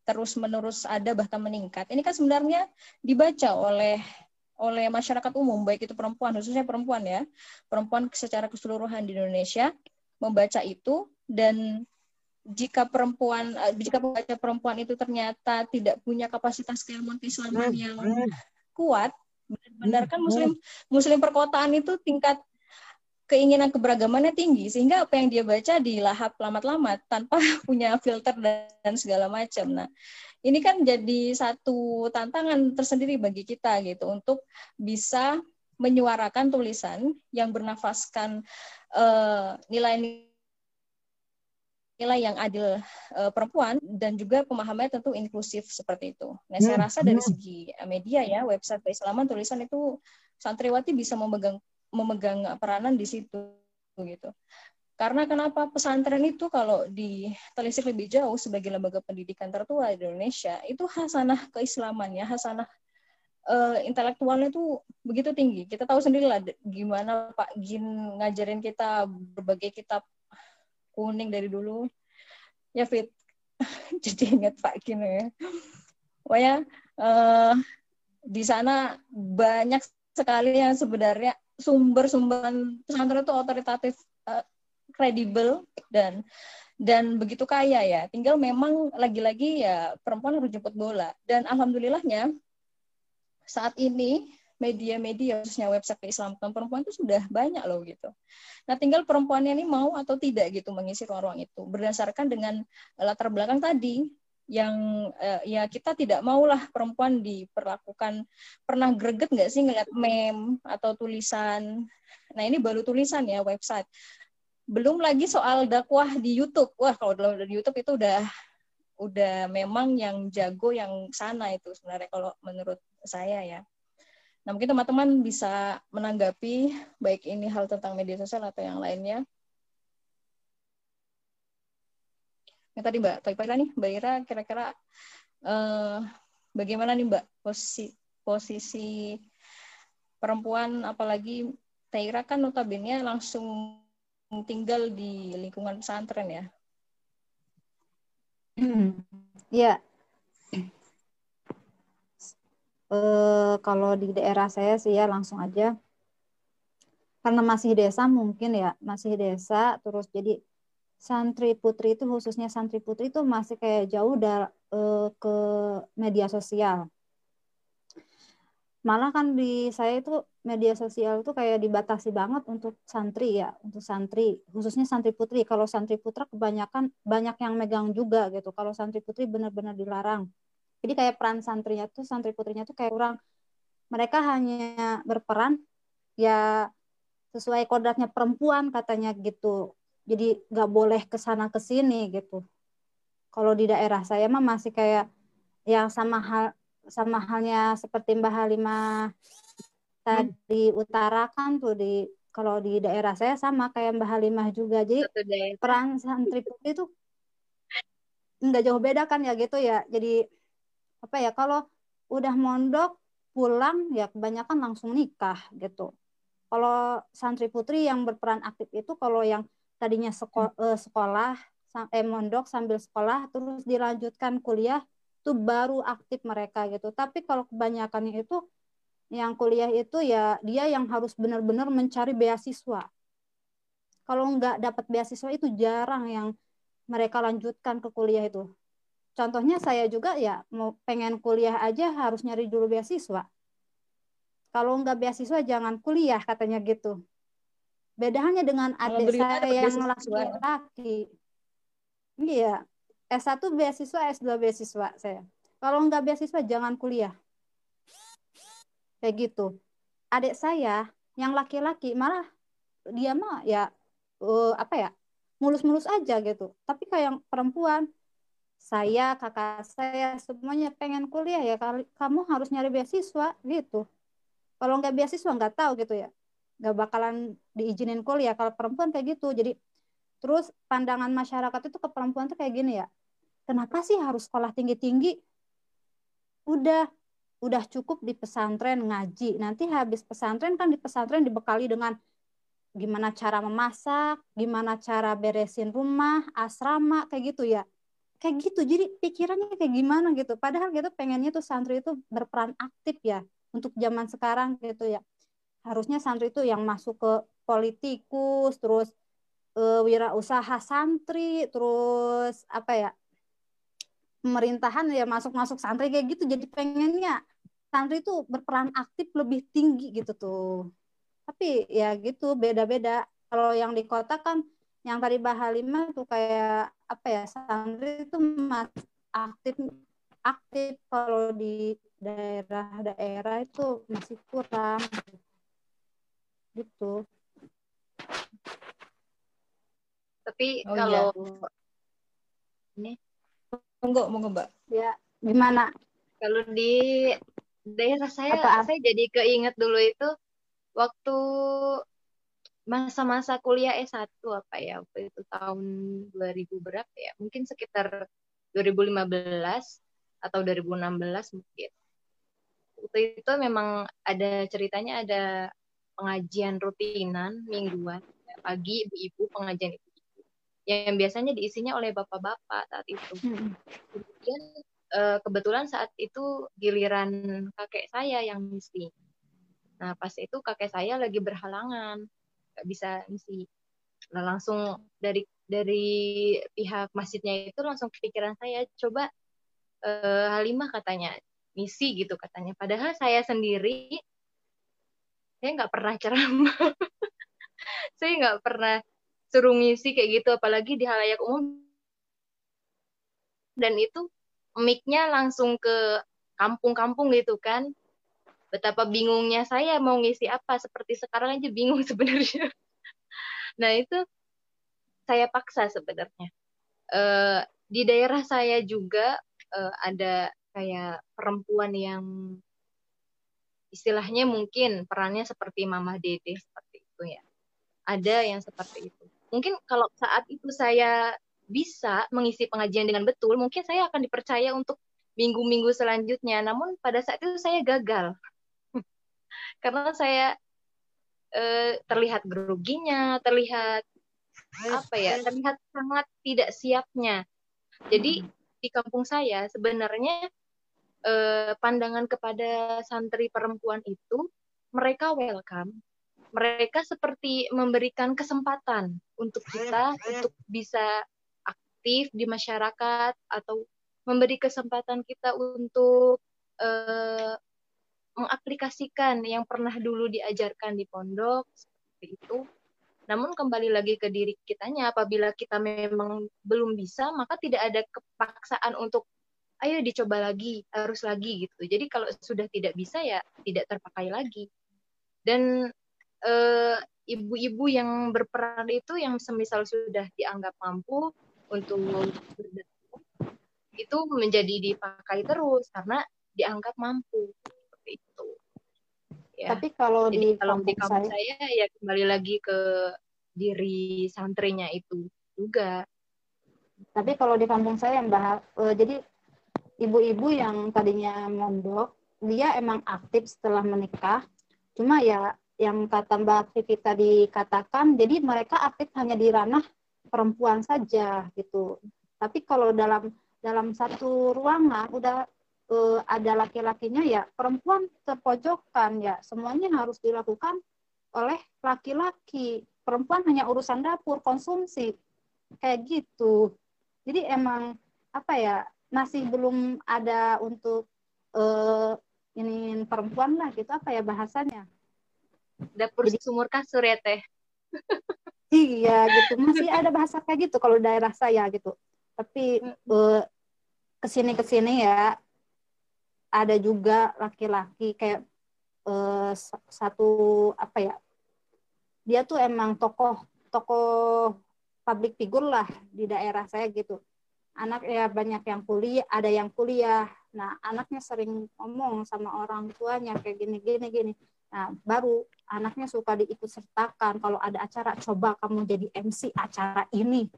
terus menerus ada bahkan meningkat, ini kan sebenarnya dibaca oleh oleh masyarakat umum baik itu perempuan khususnya perempuan ya. Perempuan secara keseluruhan di Indonesia membaca itu dan jika perempuan eh, jika pembaca perempuan itu ternyata tidak punya kapasitas keilmuan keislaman yang kuat benar-benar kan muslim muslim perkotaan itu tingkat keinginan keberagamannya tinggi sehingga apa yang dia baca dilahap lamat-lamat tanpa [LAUGHS] punya filter dan segala macam. Nah, ini kan jadi satu tantangan tersendiri bagi kita gitu untuk bisa menyuarakan tulisan yang bernafaskan uh, nilai nilai yang adil uh, perempuan dan juga pemahamannya tentu inklusif seperti itu. Nah, saya hmm, rasa dari segi media ya, website keislaman tulisan itu santriwati bisa memegang memegang peranan di situ gitu. Karena kenapa pesantren itu kalau ditelisik lebih jauh sebagai lembaga pendidikan tertua di Indonesia itu hasanah keislamannya, hasanah uh, intelektualnya itu begitu tinggi. Kita tahu sendiri lah gimana Pak Gin ngajarin kita berbagai kitab kuning dari dulu ya Fit [LAUGHS] jadi ingat Pak Kim ya pokoknya uh, di sana banyak sekali yang sebenarnya sumber-sumber pesantren itu otoritatif uh, kredibel dan dan begitu kaya ya. Tinggal memang lagi-lagi ya perempuan harus jemput bola. Dan alhamdulillahnya saat ini media-media khususnya website keislaman perempuan itu sudah banyak loh gitu. Nah tinggal perempuannya ini mau atau tidak gitu mengisi ruang-ruang itu berdasarkan dengan latar belakang tadi yang uh, ya kita tidak maulah perempuan diperlakukan. Pernah greget nggak sih ngeliat meme atau tulisan? Nah ini baru tulisan ya website. Belum lagi soal dakwah di YouTube. Wah kalau di YouTube itu udah udah memang yang jago yang sana itu sebenarnya kalau menurut saya ya. Nah mungkin teman-teman bisa menanggapi baik ini hal tentang media sosial atau yang lainnya yang tadi Mbak Toipa nih Mbak Ira kira-kira eh, bagaimana nih Mbak posisi posisi perempuan apalagi Taira kan notabene langsung tinggal di lingkungan pesantren ya. Iya. [CLEARS THROAT] Uh, [CLEARS THROAT] kalau di daerah saya sih ya langsung aja karena masih desa mungkin ya masih desa terus jadi santri putri itu khususnya santri putri itu masih kayak jauh dar, uh, ke media sosial. Malah kan di saya itu media sosial itu kayak dibatasi banget untuk santri ya, untuk santri, khususnya santri putri. Kalau santri putra kebanyakan banyak yang megang juga gitu. Kalau santri putri benar-benar dilarang. Jadi kayak peran santrinya tuh santri putrinya tuh kayak kurang mereka hanya berperan ya sesuai kodratnya perempuan katanya gitu jadi nggak boleh ke sana ke sini gitu. Kalau di daerah saya mah masih kayak yang sama hal sama halnya seperti Mbak Halimah tadi hmm. utarakan tuh di kalau di daerah saya sama kayak Mbak Halimah juga. Jadi peran santri putri itu nggak jauh beda kan ya gitu ya. Jadi apa ya kalau udah mondok pulang ya kebanyakan langsung nikah gitu. Kalau santri putri yang berperan aktif itu kalau yang tadinya sekolah, uh, sekolah eh, mondok sambil sekolah terus dilanjutkan kuliah itu baru aktif mereka gitu. Tapi kalau kebanyakan itu yang kuliah itu ya dia yang harus benar-benar mencari beasiswa. Kalau nggak dapat beasiswa itu jarang yang mereka lanjutkan ke kuliah itu. Contohnya saya juga ya mau pengen kuliah aja harus nyari dulu beasiswa. Kalau nggak beasiswa jangan kuliah katanya gitu Beda halnya dengan adik saya yang laki-laki. Iya, S1 beasiswa, S2 beasiswa saya. Kalau nggak beasiswa jangan kuliah. Kayak gitu. Adik saya yang laki-laki malah dia mah ya uh, apa ya mulus-mulus aja gitu. Tapi kayak yang perempuan saya, kakak saya semuanya pengen kuliah ya kamu harus nyari beasiswa gitu. Kalau nggak beasiswa nggak tahu gitu ya nggak bakalan diizinin kuliah. Kalau perempuan kayak gitu. Jadi terus pandangan masyarakat itu ke perempuan tuh kayak gini ya. Kenapa sih harus sekolah tinggi tinggi udah udah cukup di pesantren ngaji. Nanti habis pesantren kan di pesantren dibekali dengan gimana cara memasak gimana cara beresin rumah asrama kayak gitu ya. Kayak gitu. Jadi pikirannya kayak gimana gitu. Padahal gitu pengennya tuh santri itu berperan aktif ya untuk zaman sekarang gitu ya harusnya santri itu yang masuk ke politikus terus uh, wirausaha santri terus apa ya pemerintahan ya masuk-masuk santri kayak gitu. Jadi pengennya santri itu berperan aktif lebih tinggi gitu tuh. Tapi ya gitu beda-beda. Kalau yang di kota kan yang tadi Bahalima tuh kayak apa ya santri itu masih aktif aktif. Kalau di daerah-daerah itu masih kurang gitu. Tapi oh, kalau iya. ini? Monggo monggo mbak. Ya. Gimana? Kalau di daerah saya Apa? saya jadi keinget dulu itu waktu masa-masa kuliah S1 apa ya waktu itu tahun 2000 berapa ya? Mungkin sekitar 2015 atau 2016 mungkin. Waktu itu memang ada ceritanya ada pengajian rutinan mingguan pagi ibu-ibu pengajian ibu-ibu yang biasanya diisinya oleh bapak-bapak saat itu. Hmm. Kemudian eh, kebetulan saat itu giliran kakek saya yang misi. Nah pas itu kakek saya lagi berhalangan nggak bisa misi. Nah langsung dari dari pihak masjidnya itu langsung kepikiran saya coba uh, Halimah katanya misi gitu katanya. Padahal saya sendiri saya nggak pernah ceramah [LAUGHS] saya nggak pernah suruh ngisi kayak gitu apalagi di halayak umum dan itu mic-nya langsung ke kampung-kampung gitu kan. Betapa bingungnya saya mau ngisi apa seperti sekarang aja bingung [LAUGHS] sebenarnya. nah, itu saya paksa sebenarnya. Uh, di daerah saya juga uh, ada kayak perempuan yang istilahnya mungkin perannya seperti Mama Dede seperti itu ya. Ada yang seperti itu. Mungkin kalau saat itu saya bisa mengisi pengajian dengan betul, mungkin saya akan dipercaya untuk minggu-minggu selanjutnya. Namun pada saat itu saya gagal. [LAUGHS] Karena saya eh, terlihat groginya, terlihat apa ya, terlihat sangat tidak siapnya. Jadi di kampung saya sebenarnya eh, pandangan kepada santri perempuan itu mereka welcome. Mereka seperti memberikan kesempatan untuk kita untuk bisa aktif di masyarakat atau memberi kesempatan kita untuk eh, mengaplikasikan yang pernah dulu diajarkan di pondok seperti itu. Namun kembali lagi ke diri kitanya, apabila kita memang belum bisa, maka tidak ada kepaksaan untuk ayo dicoba lagi, harus lagi gitu. Jadi kalau sudah tidak bisa ya tidak terpakai lagi. Dan eh, ibu-ibu e, yang berperan itu yang semisal sudah dianggap mampu untuk itu menjadi dipakai terus karena dianggap mampu seperti itu. Ya. Tapi kalau Jadi, di kalau di kampung saya, saya ya kembali lagi ke diri santrinya itu juga. Tapi kalau di kampung saya Mbak, uh, jadi ibu-ibu yang tadinya mondok, dia emang aktif setelah menikah. Cuma ya yang kata Mbak Vivi tadi katakan, jadi mereka aktif hanya di ranah perempuan saja gitu. Tapi kalau dalam dalam satu ruangan udah uh, ada laki-lakinya ya perempuan terpojokkan ya semuanya harus dilakukan oleh laki-laki. Perempuan hanya urusan dapur, konsumsi kayak gitu. Jadi emang apa ya masih belum ada untuk uh, ini perempuan lah gitu apa ya bahasanya dapur Jadi, sumur kasur ya teh? [LAUGHS] Iya gitu. Masih ada bahasa kayak gitu kalau daerah saya gitu. Tapi uh, ke sini ke sini ya ada juga laki-laki kayak uh, satu apa ya dia tuh emang tokoh tokoh public figure lah di daerah saya gitu anak ya banyak yang kuliah ada yang kuliah. Nah anaknya sering ngomong sama orang tuanya kayak gini gini gini. Nah baru anaknya suka diikut sertakan kalau ada acara coba kamu jadi MC acara ini.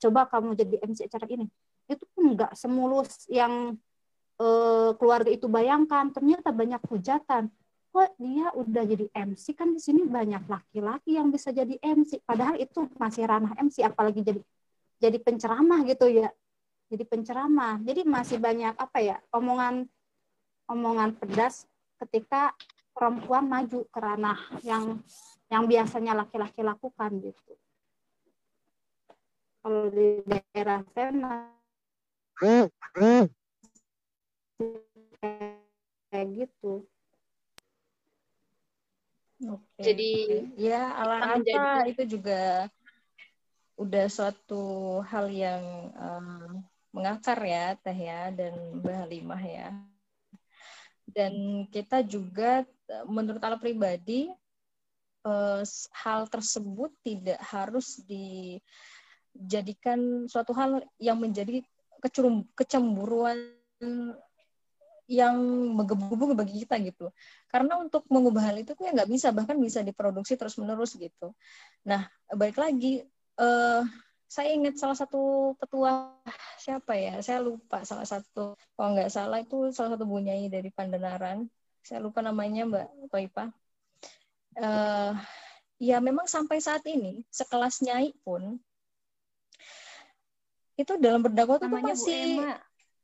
Coba kamu jadi MC acara ini. Itu pun nggak semulus yang eh, keluarga itu bayangkan. Ternyata banyak hujatan. Kok dia udah jadi MC kan di sini banyak laki-laki yang bisa jadi MC padahal itu masih ranah MC apalagi jadi jadi penceramah gitu ya jadi penceramah. Jadi masih banyak apa ya omongan omongan pedas ketika perempuan maju ke ranah yang yang biasanya laki-laki lakukan gitu. Kalau di daerah saya kayak gitu. Oke. Jadi ya ala itu juga udah suatu hal yang um, mengakar ya Teh ya dan Mbak Halimah ya. Dan kita juga menurut ala pribadi eh, hal tersebut tidak harus dijadikan suatu hal yang menjadi kecemburuan yang menggebu-gebu bagi kita gitu. Karena untuk mengubah hal itu ya nggak bisa, bahkan bisa diproduksi terus-menerus gitu. Nah, balik lagi, uh, saya ingat salah satu ketua siapa ya? Saya lupa salah satu. Kalau nggak salah itu salah satu bunyai dari Pandanaran saya lupa namanya Mbak Toipa. Uh, ya memang sampai saat ini sekelas nyai pun itu dalam berdakwah itu masih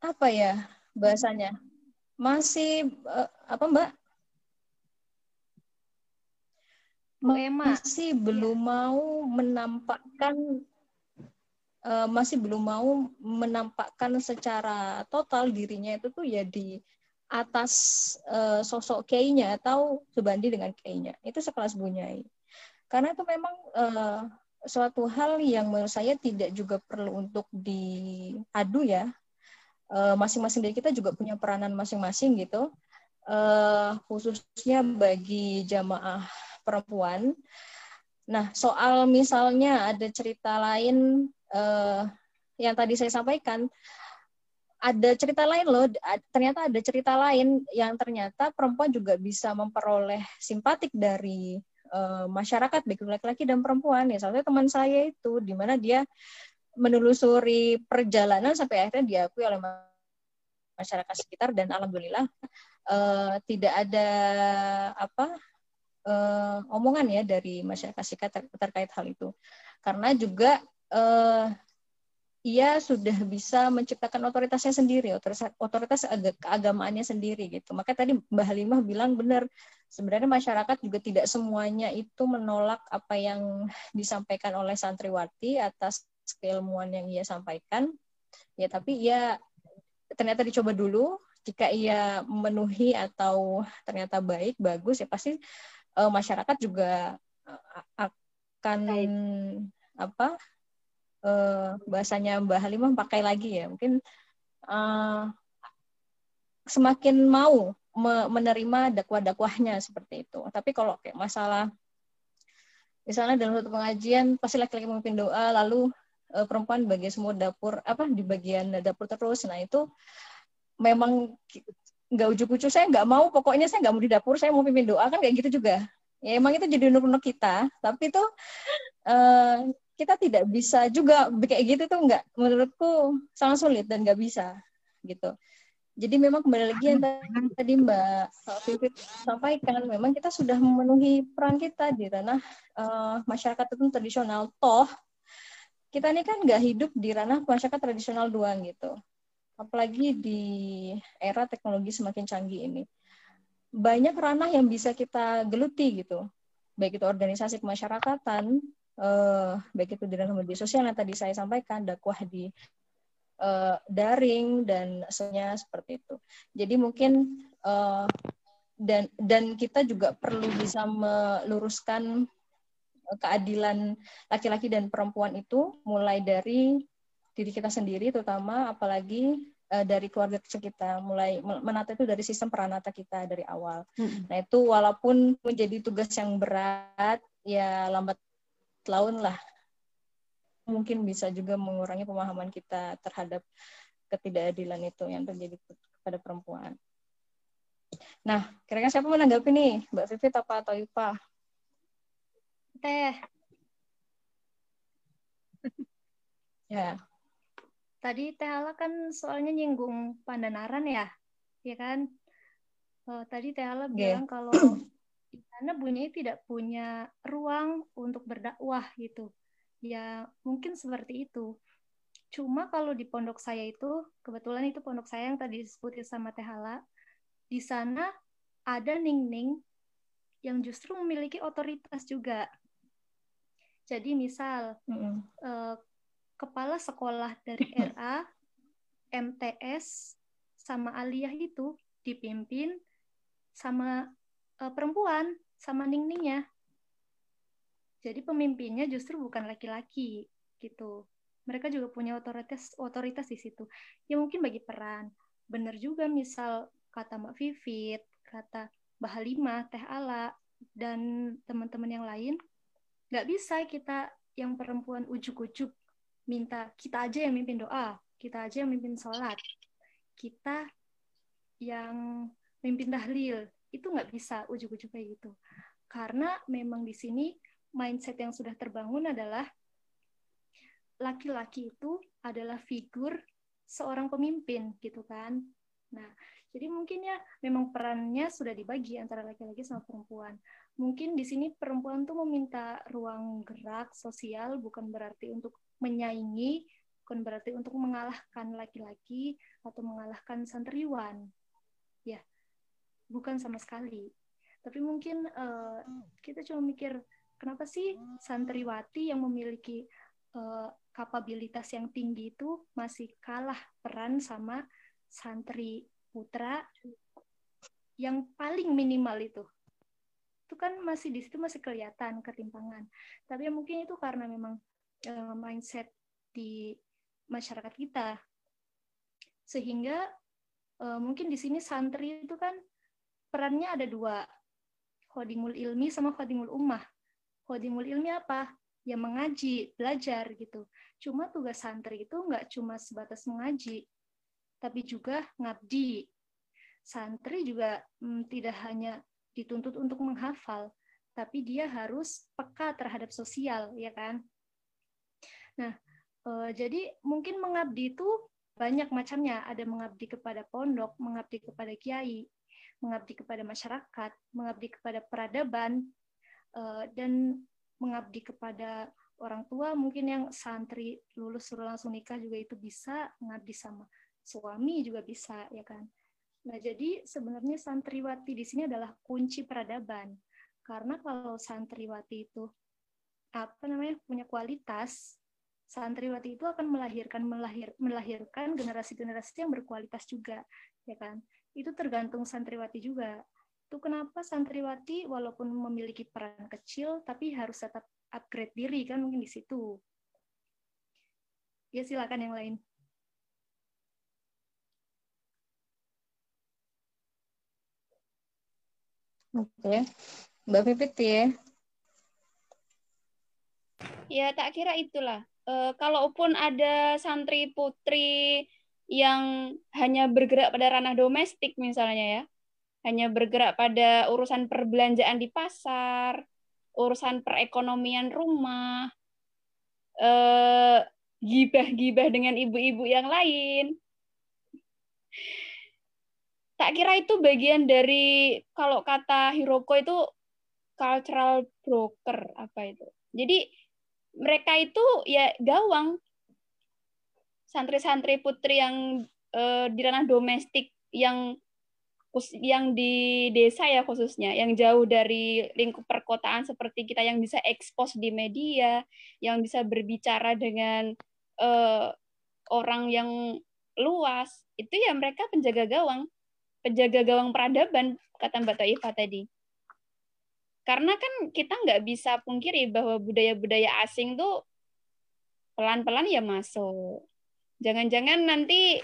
apa ya bahasanya? Masih uh, apa Mbak? Masih belum ya. mau menampakkan uh, masih belum mau menampakkan secara total dirinya itu tuh ya di atas uh, sosok kayaknya atau sebanding dengan kayaknya itu sekelas bunyai karena itu memang uh, suatu hal yang menurut saya tidak juga perlu untuk diadu ya. Eh, masing-masing dari kita juga punya peranan masing-masing gitu. Uh, khususnya bagi jamaah perempuan. Nah, soal misalnya ada cerita lain uh, yang tadi saya sampaikan, ada cerita lain loh, ternyata ada cerita lain yang ternyata perempuan juga bisa memperoleh simpatik dari uh, masyarakat baik laki-laki dan perempuan ya. Salah teman saya itu di mana dia menelusuri perjalanan sampai akhirnya diakui oleh masyarakat sekitar dan alhamdulillah uh, tidak ada apa uh, omongan ya dari masyarakat sekitar ter terkait hal itu karena juga uh, ia sudah bisa menciptakan otoritasnya sendiri, otoritas, otoritas keagamaannya sendiri gitu. Maka tadi Mbak Halimah bilang benar, sebenarnya masyarakat juga tidak semuanya itu menolak apa yang disampaikan oleh santriwati atas keilmuan yang ia sampaikan. Ya, tapi ia ternyata dicoba dulu, jika ia memenuhi atau ternyata baik, bagus ya pasti uh, masyarakat juga akan apa uh, bahasanya Mbak Halimah pakai lagi ya. Mungkin uh, semakin mau me menerima dakwah-dakwahnya seperti itu. Tapi kalau kayak masalah misalnya dalam satu pengajian pasti laki-laki memimpin doa lalu uh, perempuan bagi semua dapur apa di bagian dapur terus. Nah itu memang nggak ujuk-ujuk. Saya nggak mau pokoknya saya nggak mau di dapur saya mau pimpin doa. Kan kayak gitu juga. Ya emang itu jadi nur-nur kita. Tapi itu uh, kita tidak bisa juga kayak gitu tuh nggak menurutku sangat sulit dan nggak bisa gitu. Jadi memang kembali lagi yang [LAUGHS] tadi Mbak Vivit sampaikan memang kita sudah memenuhi peran kita di ranah uh, masyarakat itu tradisional. Toh kita ini kan nggak hidup di ranah masyarakat tradisional doang gitu. Apalagi di era teknologi semakin canggih ini. Banyak ranah yang bisa kita geluti gitu. Baik itu organisasi kemasyarakatan eh, baik itu di dalam media sosial yang tadi saya sampaikan, dakwah di eh, daring dan sebenarnya seperti itu. Jadi mungkin eh, dan dan kita juga perlu bisa meluruskan keadilan laki-laki dan perempuan itu mulai dari diri kita sendiri terutama apalagi uh, dari keluarga kecil kita mulai menata itu dari sistem peranata kita dari awal. Hmm. Nah itu walaupun menjadi tugas yang berat ya lambat laun lah mungkin bisa juga mengurangi pemahaman kita terhadap ketidakadilan itu yang terjadi kepada perempuan. Nah, kira-kira siapa menanggapi nih? Mbak Vivit apa atau Ipa? Teh. ya. Tadi Teh Ala kan soalnya nyinggung Pandanaran ya, ya kan? Uh, tadi Teh Ala yeah. bilang kalau karena Bu Nyai tidak punya ruang untuk berdakwah gitu. Ya mungkin seperti itu. Cuma kalau di pondok saya itu, kebetulan itu pondok saya yang tadi disebutin sama Teh Hala, di sana ada Ning-Ning yang justru memiliki otoritas juga. Jadi misal mm -hmm. eh, kepala sekolah dari [LAUGHS] RA, MTS, sama Aliyah itu dipimpin sama uh, perempuan sama ning-ningnya. Jadi pemimpinnya justru bukan laki-laki gitu. Mereka juga punya otoritas otoritas di situ. Ya mungkin bagi peran. Benar juga misal kata Mbak Vivit, kata Mbak Halimah, Teh Ala, dan teman-teman yang lain, nggak bisa kita yang perempuan ujuk-ujuk minta kita aja yang mimpin doa, kita aja yang mimpin sholat, kita yang mimpin tahlil, itu nggak bisa ujuk-ujuk kayak gitu. Karena memang di sini mindset yang sudah terbangun adalah laki-laki itu adalah figur seorang pemimpin gitu kan. Nah jadi mungkin ya memang perannya sudah dibagi antara laki-laki sama perempuan. Mungkin di sini perempuan tuh meminta ruang gerak sosial bukan berarti untuk menyaingi bukan berarti untuk mengalahkan laki-laki atau mengalahkan santriwan bukan sama sekali. Tapi mungkin uh, kita cuma mikir kenapa sih santriwati yang memiliki uh, kapabilitas yang tinggi itu masih kalah peran sama santri putra yang paling minimal itu? Itu kan masih di situ masih kelihatan ketimpangan. Tapi ya mungkin itu karena memang uh, mindset di masyarakat kita. Sehingga uh, mungkin di sini santri itu kan perannya ada dua, khodimul ilmi sama khodimul ummah. Khodimul ilmi apa? Ya mengaji, belajar gitu. Cuma tugas santri itu nggak cuma sebatas mengaji, tapi juga ngabdi. Santri juga hmm, tidak hanya dituntut untuk menghafal, tapi dia harus peka terhadap sosial, ya kan? Nah, uh, jadi mungkin mengabdi itu banyak macamnya. Ada mengabdi kepada pondok, mengabdi kepada kiai, mengabdi kepada masyarakat, mengabdi kepada peradaban, uh, dan mengabdi kepada orang tua mungkin yang santri lulus suruh langsung nikah juga itu bisa mengabdi sama suami juga bisa ya kan? Nah jadi sebenarnya santriwati di sini adalah kunci peradaban. Karena kalau santriwati itu apa namanya punya kualitas santriwati itu akan melahirkan melahir, melahirkan generasi-generasi yang berkualitas juga ya kan itu tergantung santriwati juga. Itu kenapa santriwati walaupun memiliki peran kecil tapi harus tetap upgrade diri kan mungkin di situ. Ya silakan yang lain. Oke, Mbak Pipit ya. Ya, tak kira itulah. Uh, kalaupun ada santri putri yang hanya bergerak pada ranah domestik misalnya ya, hanya bergerak pada urusan perbelanjaan di pasar, urusan perekonomian rumah, uh, gibah-gibah dengan ibu-ibu yang lain. Tak kira itu bagian dari kalau kata Hiroko itu cultural broker apa itu. Jadi mereka itu ya gawang santri-santri putri yang uh, di ranah domestik yang yang di desa ya khususnya yang jauh dari lingkup perkotaan seperti kita yang bisa ekspos di media yang bisa berbicara dengan uh, orang yang luas itu ya mereka penjaga gawang penjaga gawang peradaban kata Mbak Taifa tadi karena kan kita nggak bisa pungkiri bahwa budaya-budaya asing tuh pelan-pelan ya masuk. Jangan-jangan nanti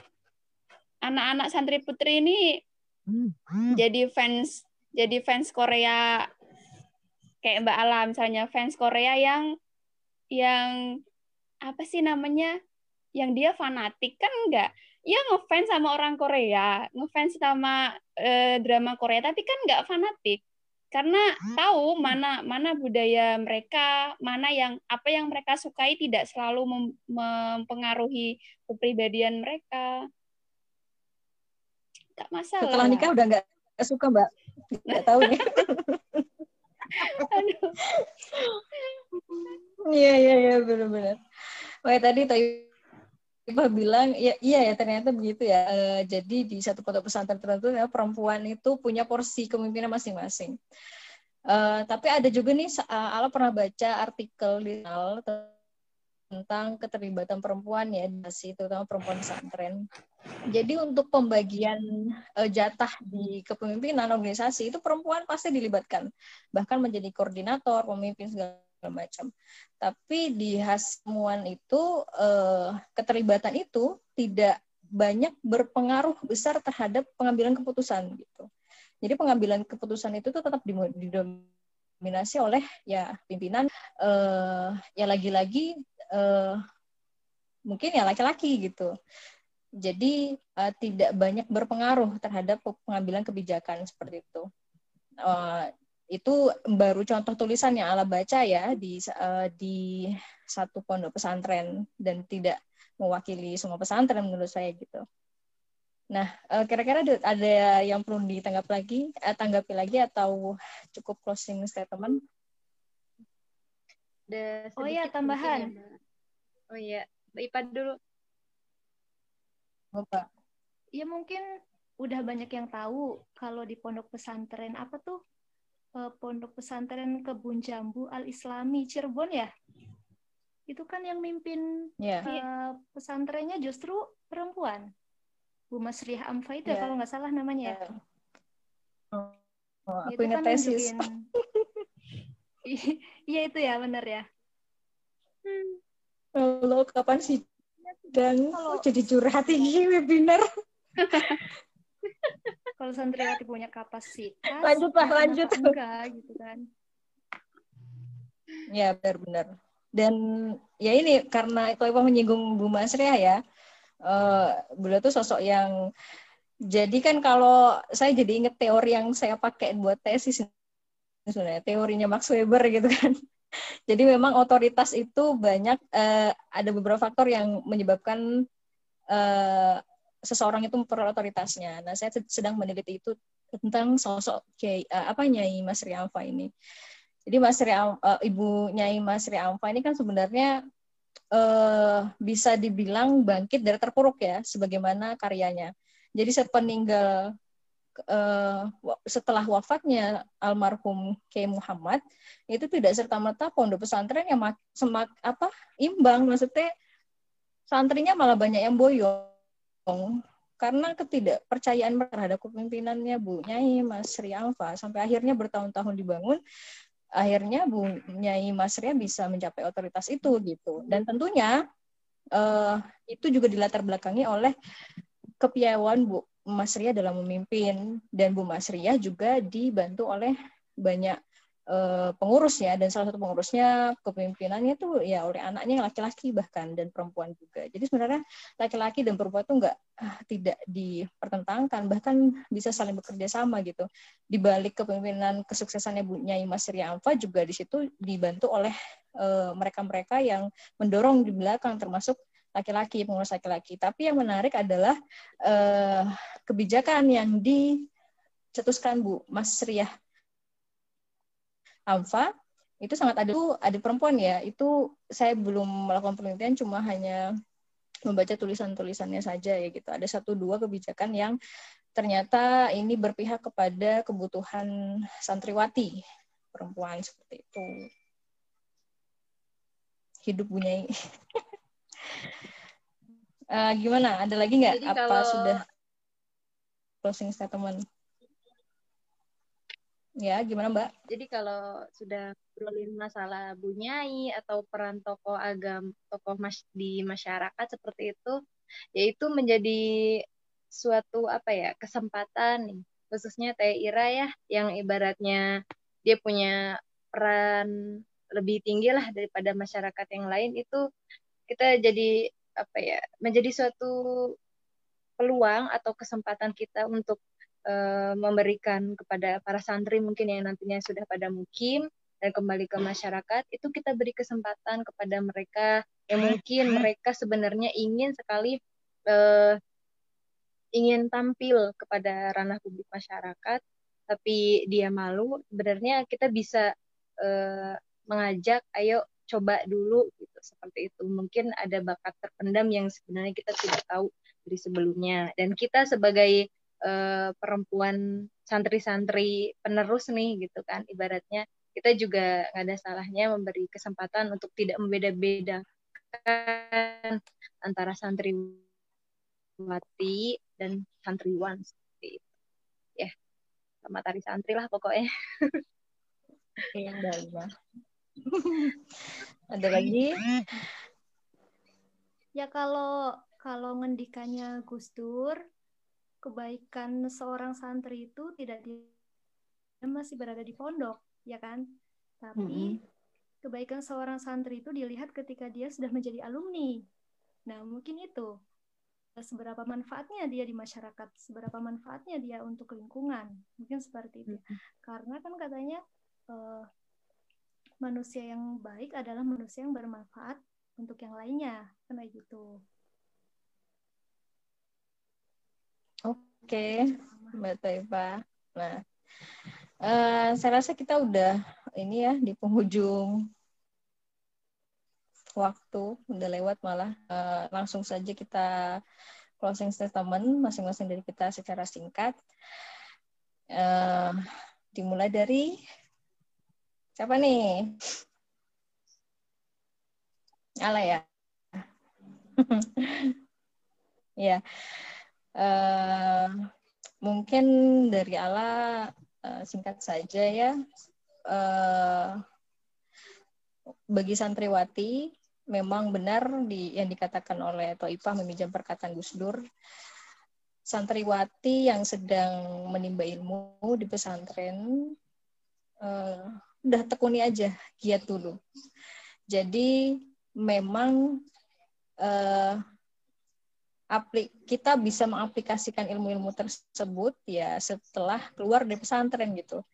anak-anak santri putri ini jadi fans jadi fans Korea kayak Mbak Ala misalnya fans Korea yang yang apa sih namanya? Yang dia fanatik kan enggak ya ngefans sama orang Korea ngefans sama eh, drama Korea tapi kan enggak fanatik. Karena tahu mana mana budaya mereka, mana yang apa yang mereka sukai tidak selalu mem, mempengaruhi kepribadian mereka. Tak masalah. Setelah nikah udah nggak suka mbak, nggak tahu nih. Iya iya iya benar-benar. Wah tadi Ibu bilang ya iya ya ternyata begitu ya. E, jadi di satu pondok pesantren tertentu ya, perempuan itu punya porsi kepemimpinan masing-masing. E, tapi ada juga nih Ala pernah baca artikel di tentang keterlibatan perempuan ya di terutama perempuan pesantren. Jadi untuk pembagian e, jatah di kepemimpinan organisasi itu perempuan pasti dilibatkan, bahkan menjadi koordinator, pemimpin segala macam. Tapi di hasmuan itu eh, keterlibatan itu tidak banyak berpengaruh besar terhadap pengambilan keputusan gitu. Jadi pengambilan keputusan itu tuh tetap didominasi oleh ya pimpinan eh, ya lagi-lagi eh, mungkin ya laki-laki gitu. Jadi uh, tidak banyak berpengaruh terhadap pengambilan kebijakan seperti itu. Uh, itu baru contoh tulisan yang ala baca ya di uh, di satu pondok pesantren dan tidak mewakili semua pesantren menurut saya gitu. Nah, uh, kira-kira ada, yang perlu ditanggap lagi, eh, tanggapi lagi atau cukup closing statement? oh iya tambahan. Ya, oh iya, Ipa dulu. Oh, Pak. Ya mungkin udah banyak yang tahu kalau di pondok pesantren apa tuh uh, Pondok Pesantren Kebun Jambu Al Islami Cirebon ya itu kan yang mimpin yeah. Iya. uh, pesantrennya justru perempuan Bu Masriah Amfa itu yeah. ya kalau nggak salah namanya yeah. oh, oh, aku ingat kan tesis [LAUGHS] iya itu ya benar ya hmm. lo kapan sih Dan Kalau- jadi curhat ini [LAUGHS] webinar. Kalau santriwati punya kapasitas, Lanjut, ya lanjut. Enggak gitu kan. Ya benar-benar. Dan ya ini karena itu apa menyinggung Bu Masriah ya. Eh beliau tuh sosok yang jadi kan kalau saya jadi inget teori yang saya pakai buat tesis sebenarnya teorinya Max Weber gitu kan. [LAUGHS] Jadi memang otoritas itu banyak eh, ada beberapa faktor yang menyebabkan eh, seseorang itu memperoleh otoritasnya. Nah, saya sedang meneliti itu tentang sosok Kiai eh, apa Nyai Mas Riamfa ini. Jadi Mas Riam, eh, Ibu Nyai Mas Riamfa ini kan sebenarnya eh, bisa dibilang bangkit dari terpuruk ya, sebagaimana karyanya. Jadi sepeninggal wa- setelah wafatnya almarhum Kiai Muhammad itu tidak serta merta pondok pesantren yang mak- semak apa imbang, maksudnya santrinya malah banyak yang boyong. Karena ketidakpercayaan terhadap kepemimpinannya Bu Nyai Mas Riamfa sampai akhirnya bertahun-tahun dibangun akhirnya Bu Nyai Mas Ria bisa mencapai otoritas itu gitu. Dan tentunya eh, itu juga dilatar belakangi oleh kepiawaian Bu Mas Ria dalam memimpin. Dan Bu Mas Ria juga dibantu oleh banyak eh, pengurusnya dan salah satu pengurusnya kepemimpinannya tuh ya oleh anaknya laki-laki bahkan dan perempuan juga. Jadi sebenarnya laki-laki dan perempuan itu enggak ah, tidak dipertentangkan bahkan bisa saling bekerja sama gitu. Di balik kepemimpinan kesuksesannya Bu Nyai Mas Ria Amfa juga di situ dibantu oleh eh, mereka-mereka yang mendorong di belakang termasuk laki-laki pengurus laki-laki. Tapi yang menarik adalah eh, kebijakan yang dicetuskan Bu Mas Ria Amfa itu sangat ada ada perempuan ya. Itu saya belum melakukan penelitian cuma hanya membaca tulisan-tulisannya saja ya gitu. Ada satu dua kebijakan yang ternyata ini berpihak kepada kebutuhan santriwati perempuan seperti itu. Hidup bunyai [LAUGHS] Eh, gimana? Ada lagi nggak? Apa kalau- sudah closing statement ya gimana mbak? Jadi kalau sudah ngobrolin masalah bunyai atau peran tokoh agam, tokoh mas di masyarakat seperti itu, yaitu menjadi suatu apa ya kesempatan nih, khususnya Teh Ira ya, yang ibaratnya dia punya peran lebih tinggi lah daripada masyarakat yang lain itu kita jadi apa ya menjadi suatu peluang atau kesempatan kita untuk eh, memberikan kepada para santri mungkin yang nantinya sudah pada mukim dan kembali ke masyarakat itu kita beri kesempatan kepada mereka yang mungkin mereka sebenarnya ingin sekali eh, ingin tampil kepada ranah publik masyarakat tapi dia malu. Sebenarnya kita bisa eh, mengajak ayo coba dulu gitu seperti itu. Mungkin ada bakat terpendam yang sebenarnya kita tidak tahu dari sebelumnya. Dan kita sebagai eh, perempuan santri-santri penerus nih gitu kan ibaratnya kita juga nggak ada salahnya memberi kesempatan untuk tidak membeda-bedakan antara santriwati dan santriwan seperti itu ya selamat hari santri lah pokoknya Iya. Ada lagi? Ya kalau kalau ngendikannya Gus Dur, kebaikan seorang santri itu tidak dia masih berada di pondok, ya kan? Tapi kebaikan seorang santri itu dilihat ketika dia sudah menjadi alumni. Nah, mungkin itu seberapa manfaatnya dia di masyarakat, seberapa manfaatnya dia untuk lingkungan. Mungkin seperti itu. Karena kan katanya eh, manusia yang baik adalah manusia yang bermanfaat untuk yang lainnya, kayak gitu. Oke, Mbak Taifa. Nah, eh, saya rasa kita udah ini ya di penghujung waktu, udah lewat malah. Eh, langsung saja kita closing statement masing-masing dari kita secara singkat. Eh, dimulai dari siapa nih? Ala ya. [LAUGHS] ya. Eh, mungkin dari Ala eh, singkat saja ya. Eh, bagi santriwati memang benar di yang dikatakan oleh Toifah meminjam perkataan Gus Dur santriwati yang sedang menimba ilmu di pesantren uh, udah tekuni aja giat dulu jadi memang uh, aplik kita bisa mengaplikasikan ilmu-ilmu tersebut ya setelah keluar dari pesantren gitu.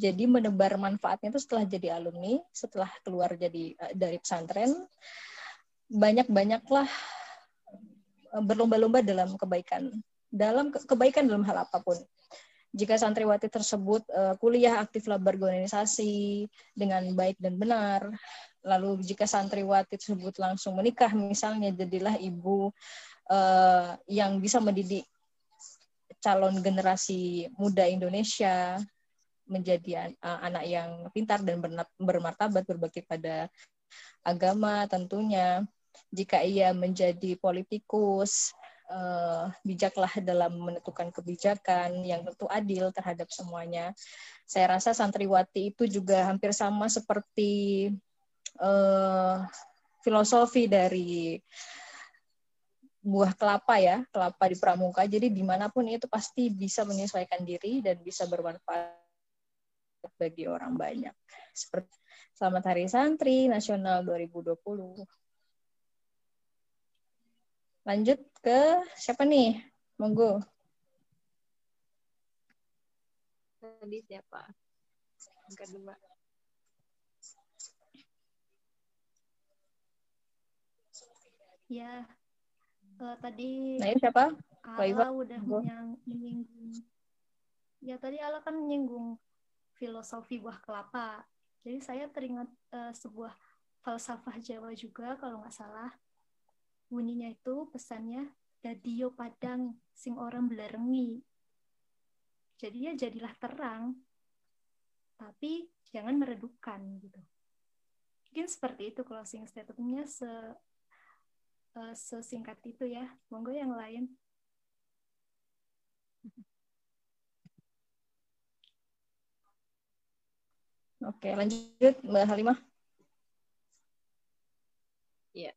Jadi menebar manfaatnya itu setelah jadi alumni, setelah keluar jadi uh, dari pesantren banyak-banyaklah uh, berlomba-lomba dalam kebaikan, dalam ke kebaikan dalam hal apa pun. Jika santriwati tersebut uh, kuliah aktiflah berorganisasi dengan baik dan benar, lalu jika santriwati tersebut langsung menikah misalnya jadilah ibu uh, yang bisa mendidik calon generasi muda Indonesia menjadi uh, anak yang pintar dan bermartabat berbakti pada agama tentunya. Jika ia menjadi politikus uh, bijaklah dalam menentukan kebijakan yang tentu adil terhadap semuanya. Saya rasa santriwati itu juga hampir sama seperti uh, filosofi dari buah kelapa ya, kelapa di pramuka. Jadi di mana pun itu pasti bisa menyesuaikan diri dan bisa bermanfaat bagi orang banyak. Seperti Selamat Hari Santri Nasional 2020. Lanjut ke siapa nih? Monggo. Tadi siapa? Kedua. Ya, uh, tadi nah, siapa? Ala udah menyinggung. Ya tadi Ala kan menyinggung filosofi buah kelapa. Jadi saya teringat uh, sebuah falsafah Jawa juga kalau nggak salah. Bunyinya itu pesannya dadio padang sing orang belerengi. Jadi ya jadilah terang tapi jangan meredupkan gitu. Mungkin seperti itu closing statementnya se uh, sesingkat itu ya. Monggo yang lain. Oke, lanjut Mbak Halimah. Ya,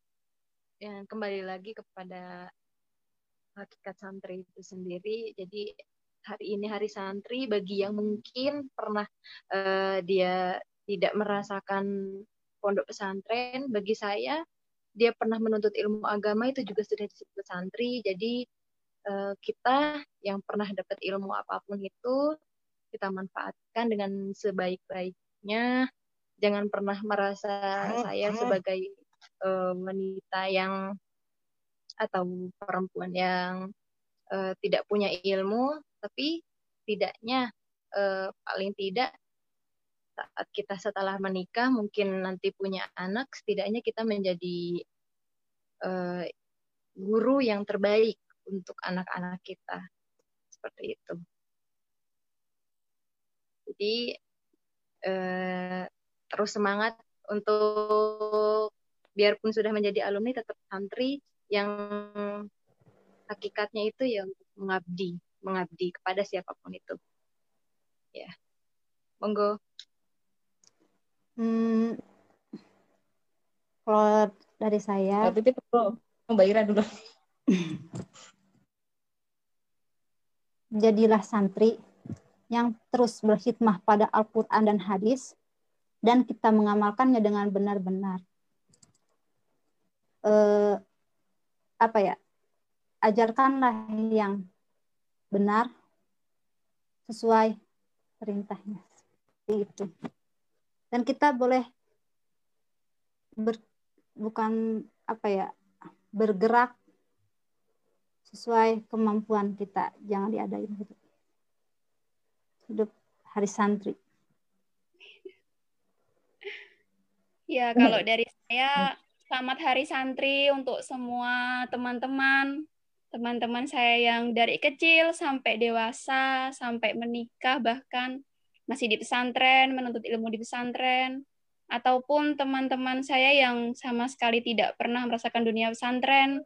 yang kembali lagi kepada hakikat santri itu sendiri. Jadi hari ini hari santri bagi yang mungkin pernah uh, dia tidak merasakan pondok pesantren, bagi saya dia pernah menuntut ilmu agama itu juga sudah disebut santri. Jadi uh, kita yang pernah dapat ilmu apa pun itu kita manfaatkan dengan sebaik-baiknya. Jangan pernah merasa saya sebagai uh, wanita yang atau perempuan yang uh, tidak punya ilmu, tapi tidaknya uh, paling tidak saat kita setelah menikah mungkin nanti punya anak setidaknya kita menjadi uh, guru yang terbaik untuk anak-anak kita. Seperti itu. Jadi uh, terus semangat untuk biarpun sudah menjadi alumni tetap santri yang hakikatnya itu ya untuk mengabdi mengabdi kepada siapa pun itu. Ya. Monggo Hmm, kalau dari saya. Tapi perlu Mbak Ira dulu. [LAUGHS] Jadilah santri yang terus berkhidmah pada Al-Quran dan hadis, dan kita mengamalkannya dengan benar-benar. Eh, apa ya? Ajarkanlah yang benar sesuai perintahnya. Seperti itu dan kita boleh ber, bukan apa ya bergerak sesuai kemampuan kita. Jangan diadain gitu. Hidup hari santri. Ya kalau dari saya selamat hari santri untuk semua teman-teman. Teman-teman saya yang dari kecil sampai dewasa sampai menikah bahkan masih di pesantren, menuntut ilmu di pesantren, ataupun teman-teman saya yang sama sekali tidak pernah merasakan dunia pesantren,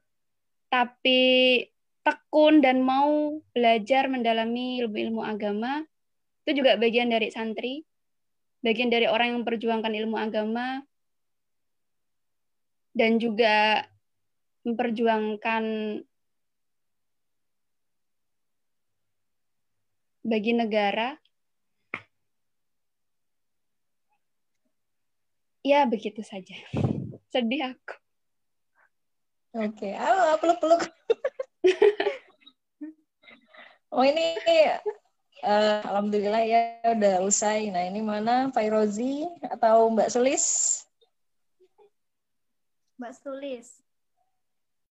tapi tekun dan mau belajar mendalami ilmu-ilmu agama, itu juga bagian dari santri, bagian dari orang yang memperjuangkan ilmu agama. dan juga memperjuangkan bagi negara. Ya, begitu saja. [LAUGHS] Sedih aku. Oke, okay. ah, peluk-peluk. [LAUGHS] oh ini uh, alhamdulillah ya udah usai. Nah ini mana Pak Rozi atau Mbak Sulis? Mbak Sulis.